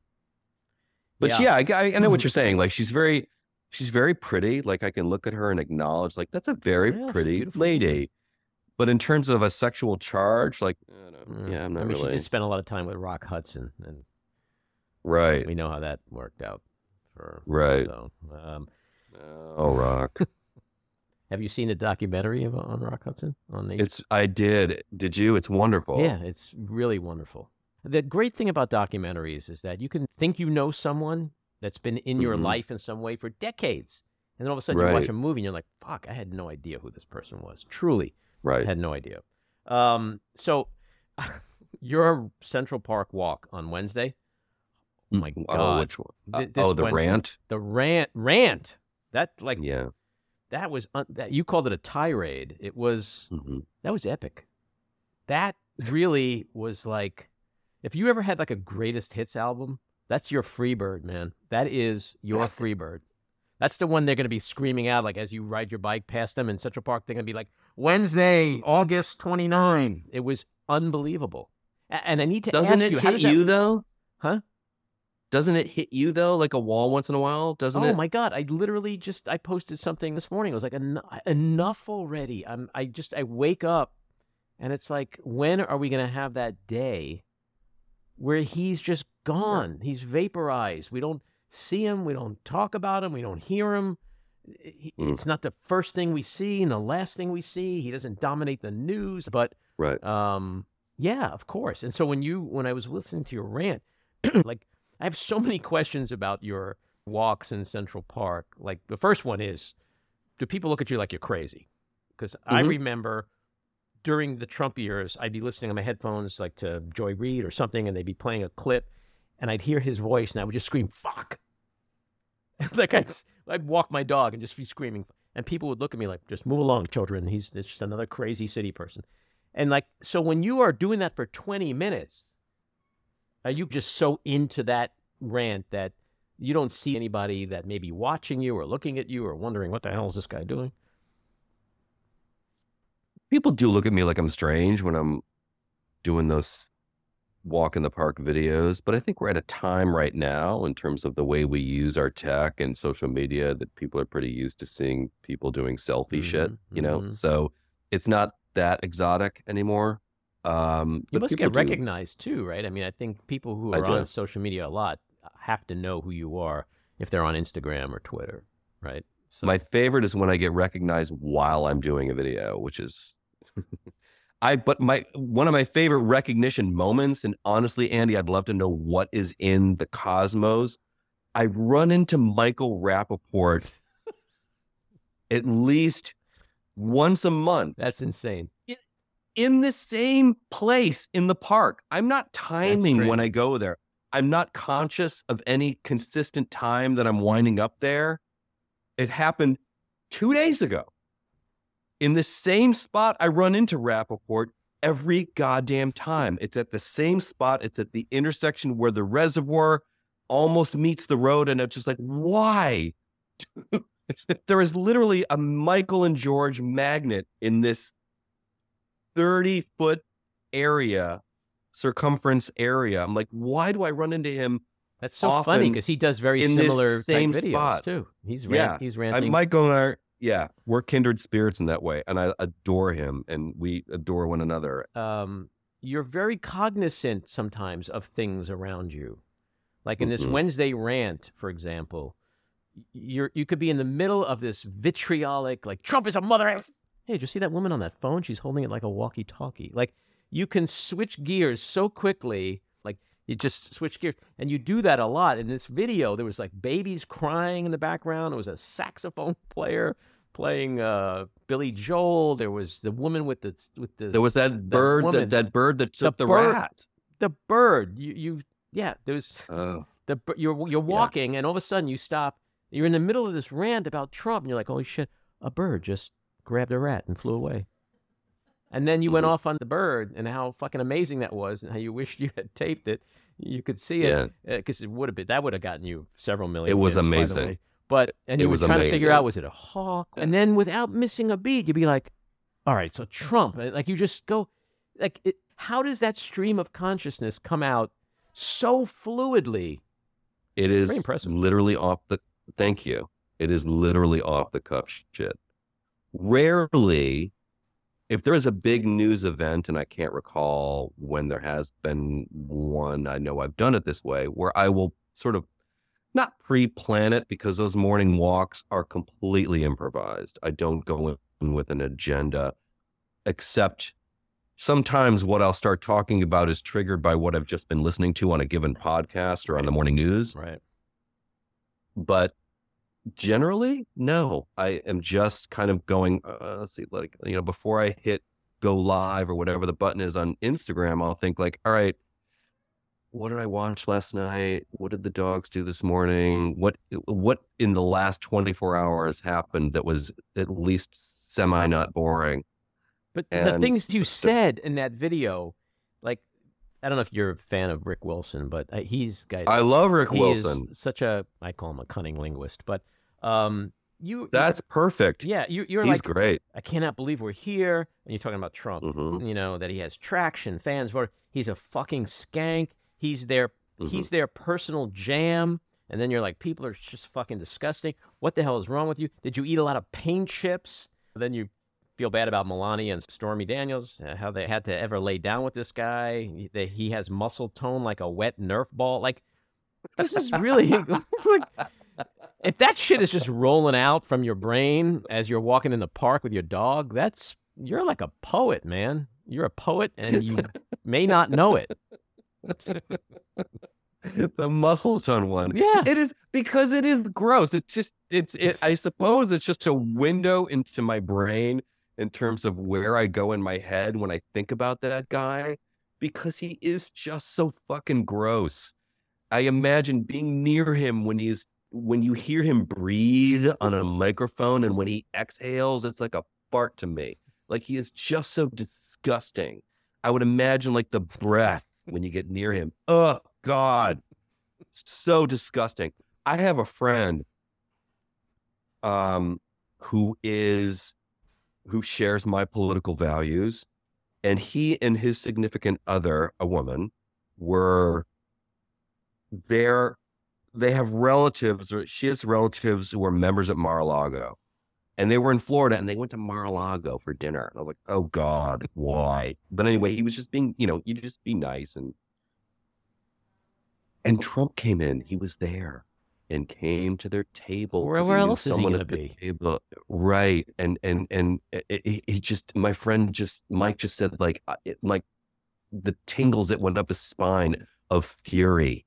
But yeah, I, I I know what you're saying. Like she's very, she's very pretty. Like I can look at her and acknowledge, like that's a very Yeah, pretty lady. But in terms of a sexual charge, like Mm. yeah, I'm not I mean, she did spend a lot of time with Rock Hudson, and right. we know how that worked out. For Right. So, um, Oh, rock. have you seen the documentary of, on Rock Hudson on the? it's I did. Did you? It's wonderful. Yeah, it's really wonderful. The great thing about documentaries is that you can think you know someone that's been in your Mhm. life in some way for decades. And then all of a sudden you watch a movie and you're like, fuck, I had no idea who this person was. Truly, Right. had no idea. Um, so your Central Park walk on Wednesday, oh my Oh, God. which one? Uh, Th- oh, the Wednesday. rant. the rant, rant, that like, Yeah. that was, un- that you called it a tirade. It was, Mhm. that was epic. That really was like, if you ever had like a greatest hits album, that's your Freebird, man. That is your. Freebird. That's the one they're going to be screaming out like as you ride your bike past them in Central Park. They're going to be like, Wednesday, August 29. It was unbelievable. And I need to Doesn't ask it you, how hit does that... you though? Huh? Doesn't it hit you though, like a wall once in a while? Doesn't oh it? Oh my god! I literally just I posted something this morning. I was like, "En- enough already. I'm I just I wake up, and it's like, when are we gonna have that day where he's just gone? He's vaporized. We don't see him. We don't talk about him. We don't hear him. He- Mm. It's not the first thing we see and the last thing we see. He doesn't dominate the news, but Right. um, yeah, of course. And so when you when I was listening to your rant, like I have so many questions about your walks in Central Park. Like the first one is, do people look at you like you're crazy? Because I Mhm. remember during the Trump years, I'd be listening on my headphones like to Joy Reid or something, and they'd be playing a clip, and I'd hear his voice, and I would just scream "fuck," like I'd I'd walk my dog and just be screaming, and people would look at me like, "Just move along, children. He's just another crazy city person." And like, so when you are doing that for 20 minutes, are you just so into that rant that you don't see anybody that may be watching you or looking at you or wondering what the hell is this guy doing? People do look at me like I'm strange when I'm doing those walk in the park videos, but I think we're at a time right now in terms of the way we use our tech and social media that people are pretty used to seeing people doing selfie shit, Mhm, you know? mhm. So it's not that exotic anymore. Um, You must get do. recognized too, right? I mean, I think people who are on social media a lot have to know who you are if they're on Instagram or Twitter, right? So My favorite is when I get recognized while I'm doing a video, which is I but my one of my favorite recognition moments, and honestly, Andy, I'd love to know what is in the cosmos. I run into Michael Rapaport at least once a month that's insane. in the same place in the park. I'm not timing when. I go there. I'm not conscious of any consistent time that I'm winding up there. It happened two days ago. In the same spot, I run into Rapaport every goddamn time. It's at the same spot. It's at the intersection where the reservoir almost meets the road. And it's just like, why? there is literally a Michael and George magnet in this 30 foot area, circumference area. I'm like, why do I run into him? That's so funny because he does very similar same type videos spot. too. He's Yeah. rant, he's I, ranting. Michael and I, yeah, we're kindred spirits in that way. And I adore him and we adore one another. um, you're very cognizant sometimes of things around you. Like in this Mhm. Wednesday rant, for example, you're you could be in the middle of this vitriolic, like Trump is a mother. Hey, did you see that woman on that phone? She's holding it like a walkie-talkie. Like you can switch gears so quickly. You just switch gears, and you do that a lot. In this video, there was like babies crying in the background. There was a saxophone player playing uh, Billy Joel. There was the woman with the with the There was that bird, woman, that, that bird that took the, bird- rat. the bird. You you yeah. There's Oh, the you're you're walking, and all of a sudden you stop. You're in the middle of this rant about Trump, and you're like, "Holy shit! A bird just grabbed a rat and flew away." And then you went Mhm. off on the bird and how fucking amazing that was, and how you wished you had taped it. You could see it because it would have been that would have gotten you several million. It was hits, amazing. But and It you were trying to figure out was it a hawk? And then without missing a beat, you'd be like, "All right, so Trump." Like you just go, like, it, how does that stream of consciousness come out so fluidly? It is impressive. literally off the. Thank you. It is literally off the cuff shit. Rarely, if there is a big news event, and I can't recall when there has been one, I know I've done it this way, where I will sort of not pre-plan it because those morning walks are completely improvised. I don't go in with an agenda, except sometimes what I'll start talking about is triggered by what I've just been listening to on a given podcast or on the morning news. Right. But generally, no. I am just kind of going. Uh, let's see, like you know, before I hit go live or whatever the button is on Instagram, I'll think like, all right, what did I watch last night? What did the dogs do this morning? What what in the last twenty four hours happened that was at least semi not boring? But the things you said in that video, like, I don't know if you're a fan of Rick Wilson, but uh, he's guy. I love Rick he Wilson. is such a I call him a cunning linguist, but um, you That's perfect. yeah, you, you're He's like great. I cannot believe we're here, and you're talking about Trump. Mhm. You know that he has traction, fans vote. He's a fucking skank. He's their Mhm. he's their personal jam. And then you're like, people are just fucking disgusting. What the hell is wrong with you? Did you eat a lot of pain chips? Then you feel bad about Melania and Stormy Daniels, uh, how they had to ever lay down with this guy. He- That he has muscle tone like a wet Nerf ball. Like, this is really like, if that shit is just rolling out from your brain as you're walking in the park with your dog, that's you're like a poet, man. You're a poet, and you may not know it. the muscle tone one. Yeah. It is because it is gross. It's just it's it I suppose it's just a window into my brain in terms of where I go in my head when I think about that guy because he is just so fucking gross. I imagine being near him when he's when you hear him breathe on a microphone and when he exhales it's like a fart to me. Like he is just so disgusting. I would imagine like the breath when you get near him. Oh God. So disgusting. I have a friend um who is who shares my political values and he and his significant other, a woman, were there they have relatives or she has relatives who are members at Mar-a-Lago. and they were in Florida and they went to Mar-a-Lago for dinner. And I was like, oh God, why? But anyway, he was just being, you know, you just be nice and and Trump came in. He was there and came to their table. Where, where he else is he going to at the be? Table. Right. And and and it, it, it just my friend just Mike just said like uh, it, like the tingles that went up his spine of fury,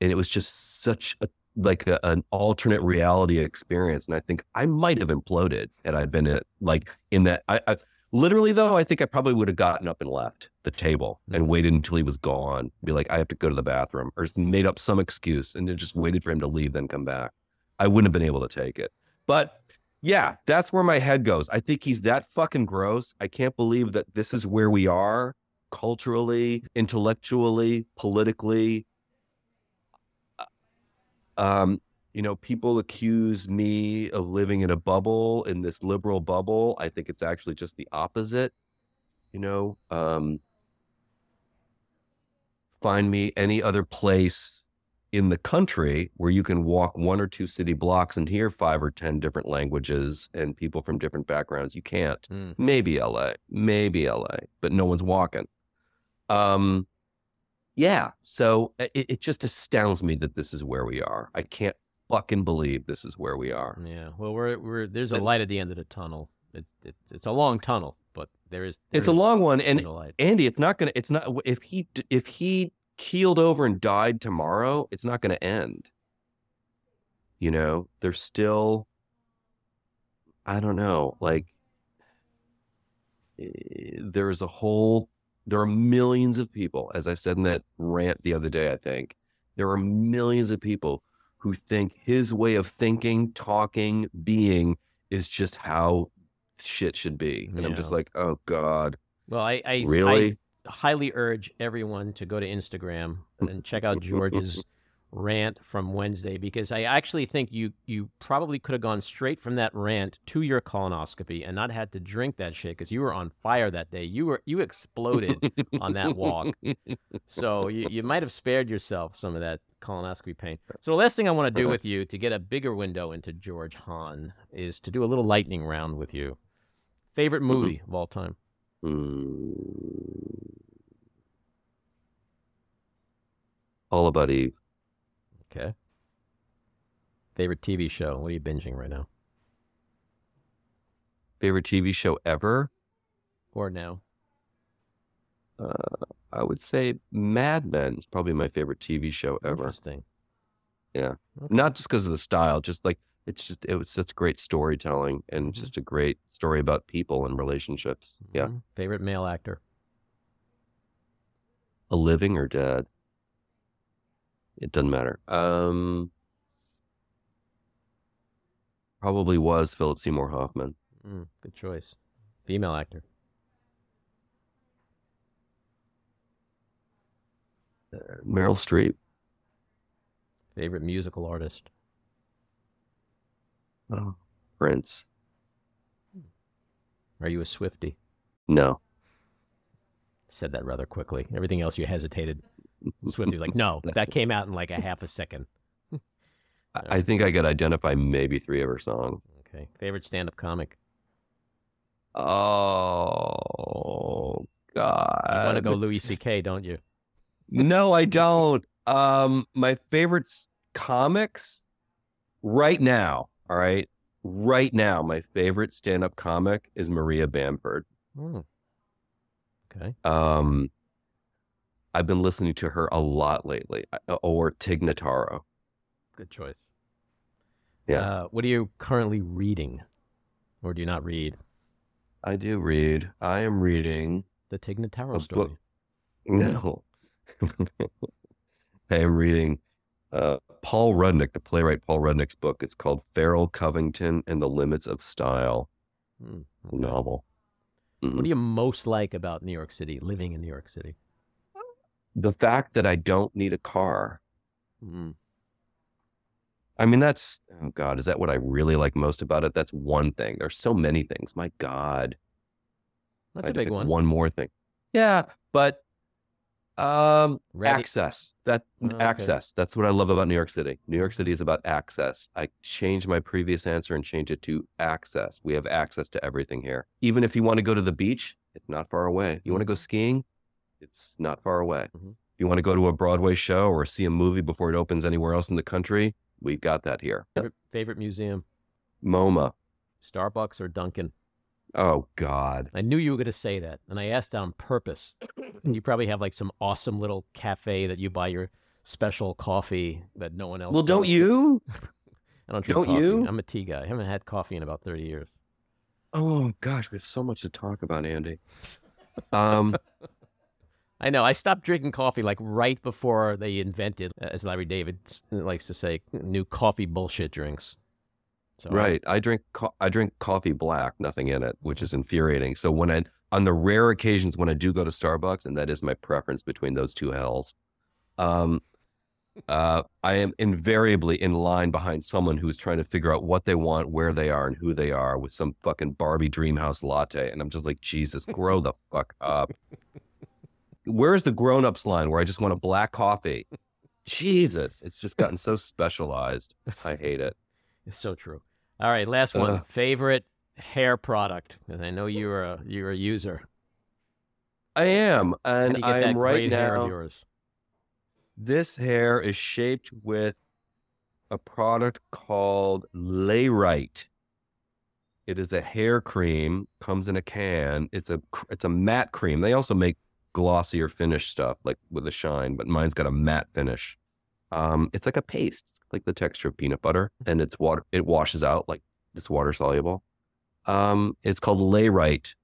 and it was just such a like a, an alternate reality experience. And I think I might have imploded had I been in, like in that. I, I literally though I think I probably would have gotten up and left the table and Mm-hmm. waited until he was gone. Be like, I have to go to the bathroom, or made up some excuse and just waited for him to leave, then come back. I wouldn't have been able to take it. But yeah, that's where my head goes. I think he's that fucking gross. I can't believe that this is where we are culturally, intellectually, politically. Um, you know, people accuse me of living in a bubble, in this liberal bubble. I think it's actually just the opposite. You know, um, find me any other place in the country where you can walk one or two city blocks and hear five or 10 different languages and people from different backgrounds. You can't. Mm. Maybe LA, maybe LA, but no one's walking. Um, yeah. So it, it just astounds me that this is where we are. I can't fucking believe this is where we are. Yeah. Well, we're we're there's a light at the end of the tunnel. It, it it's a long tunnel, but there is. It's a long one, and there's a light. Andy, it's not gonna. It's not if he if he keeled over and died tomorrow, it's not gonna end. You know, there's still. I don't know. Like, eh, there's a whole. There are millions of people, as I said in that rant the other day. I think there are millions of people who think his way of thinking, talking, being is just how shit should be, and I'm just like, oh god. Well, I I, Really? I highly urge everyone to go to Instagram and check out George's rant from Wednesday because I actually think you you probably could have gone straight from that rant to your colonoscopy and not had to drink that shit because you were on fire that day. You were you exploded on that walk. So you, you might have spared yourself some of that colonoscopy pain. So the last thing I want to do with you to get a bigger window into George Hahn is to do a little lightning round with you. Favorite movie of all time? Mm. All about Eve. Okay. Favorite TV show? What are you binging right now? Favorite TV show ever? Or now? Uh, I would say Mad Men is probably my favorite TV show ever. Interesting. Yeah. Okay. Not just because of the style, just like it's just it was such great storytelling and Mhm. just a great story about people and relationships. Yeah. Mhm. Favorite male actor? A living or dead. It doesn't matter. Um probably was Philip Seymour Hoffman. Mm, good choice. Female actor? Meryl Streep. Favorite musical artist? Oh. Prince. Are you a Swifty? No. Said that rather quickly. Everything else you hesitated. Swifty was like, no, that came out in like a half a second. I think I could identify maybe three of her songs. Okay. Favorite stand-up comic? Oh God! You want to go Louis C.K., don't you? No, I don't. Um, my favorite comics right now. All right, right now, my favorite stand-up comic is Maria Bamford. Hmm. Okay. Um, I've been listening to her a lot lately, uh, or Tig Notaro. Good choice. Yeah. Uh, what are you currently reading? Or do you not read? I do read. I am reading. The Tig Notaro story. No. I am reading uh, Paul Rudnick, the playwright Paul Rudnick's book. It's called Farrell Covington and the Limits of Style a okay. novel. What Mhm. do you most like about New York City, living in New York City? The fact that I don't need a car. Mm. I mean, that's, oh God, is that what I really like most about it? That's one thing. There's so many things. My God. That's I a big one. One more thing. Yeah, but Um, Ready- access. That Oh, okay. access. That's what I love about New York City. New York City is about access. I changed my previous answer and changed it to access. We have access to everything here. Even if you want to go to the beach, it's not far away. You want to go skiing, it's not far away. Mhm. If you want to go to a Broadway show or see a movie before it opens anywhere else in the country, we've got that here. Favorite, favorite museum? MoMA. Starbucks or Dunkin'? Oh God. I knew you were going to say that, and I asked that on purpose. you probably have like some awesome little cafe that you buy your special coffee that no one else. Well, don't you? I don't drink don't coffee. you? I'm a tea guy. I haven't had coffee in about thirty years. Oh gosh, we have so much to talk about, Andy. Um, I know. I stopped drinking coffee like right before they invented, as Larry David likes to say, new coffee bullshit drinks. So right. I drink co- I drink coffee black, nothing in it, which is infuriating. So when I on the rare occasions when I do go to Starbucks, and that is my preference between those two hells, um, uh, I am invariably in line behind someone who's trying to figure out what they want, where they are, and who they are with some fucking Barbie dream house latte, and I'm just like, Jesus, grow the fuck up. Where's the grown-ups line where I just want a black coffee? Jesus, it's just gotten so specialized. I hate it. It's so true. All right, last one. Ugh. Favorite hair product, and I know you're a you're a user. I am, and you get I that am right great hair of now. yours? This hair is shaped with a product called Layrite. It is a hair cream, comes in a can. It's a it's a matte cream. They also make glossier finish stuff like with a shine, but mine's got a matte finish. Um, it's like a paste, like the texture of peanut butter, and it's water. It washes out like it's water soluble. Um, it's called Layrite.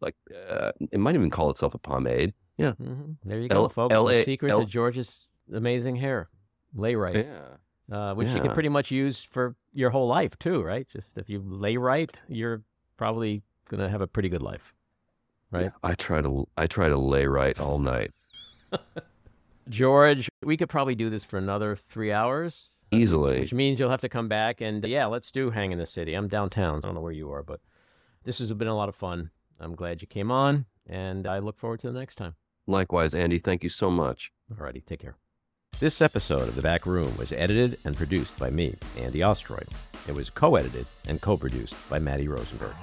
Like uh, it might even call itself a pomade. Yeah, hmm There you go, L- folks. The secret L- to George's amazing hair, lay right, yeah. uh, which you can pretty much use for your whole life too, right? Just if you lay right, you're probably gonna have a pretty good life, right? I try to I try to lay right all night George, we could probably do this for another three hours, easily. which means you'll have to come back and yeah, let's do hang in the city. I'm downtown. I don't know where you are, but this has been a lot of fun. I'm glad you came on, and I look forward to the next time. Likewise, Andy. Thank you so much. Alrighty, take care. This episode of The Back Room was edited and produced by me, Andy Ostroy. It was co edited and co produced by Matty Rosenberg,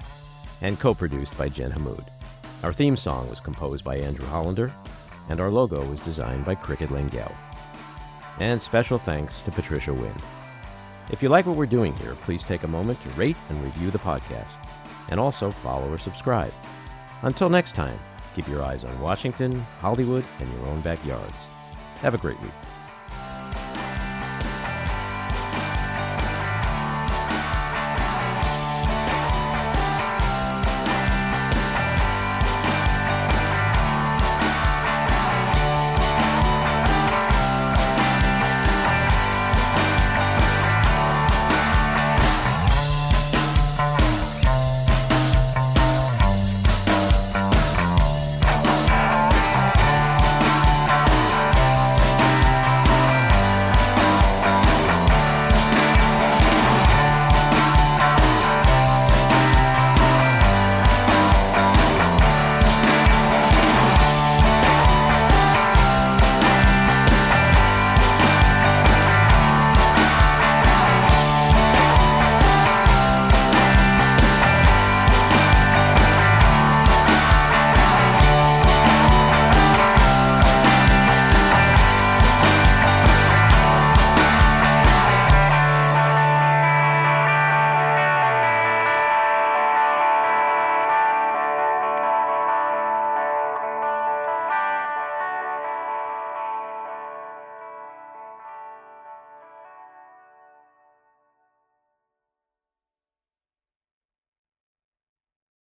and co produced by Jen Hammoud. Our theme song was composed by Andrew Hollander, and our logo was designed by Cricket Lengyel. And special thanks to Patricia Wynn. If you like what we're doing here, please take a moment to rate and review the podcast, and also follow or subscribe. Until next time, keep your eyes on Washington, Hollywood, and your own backyards. Have a great week.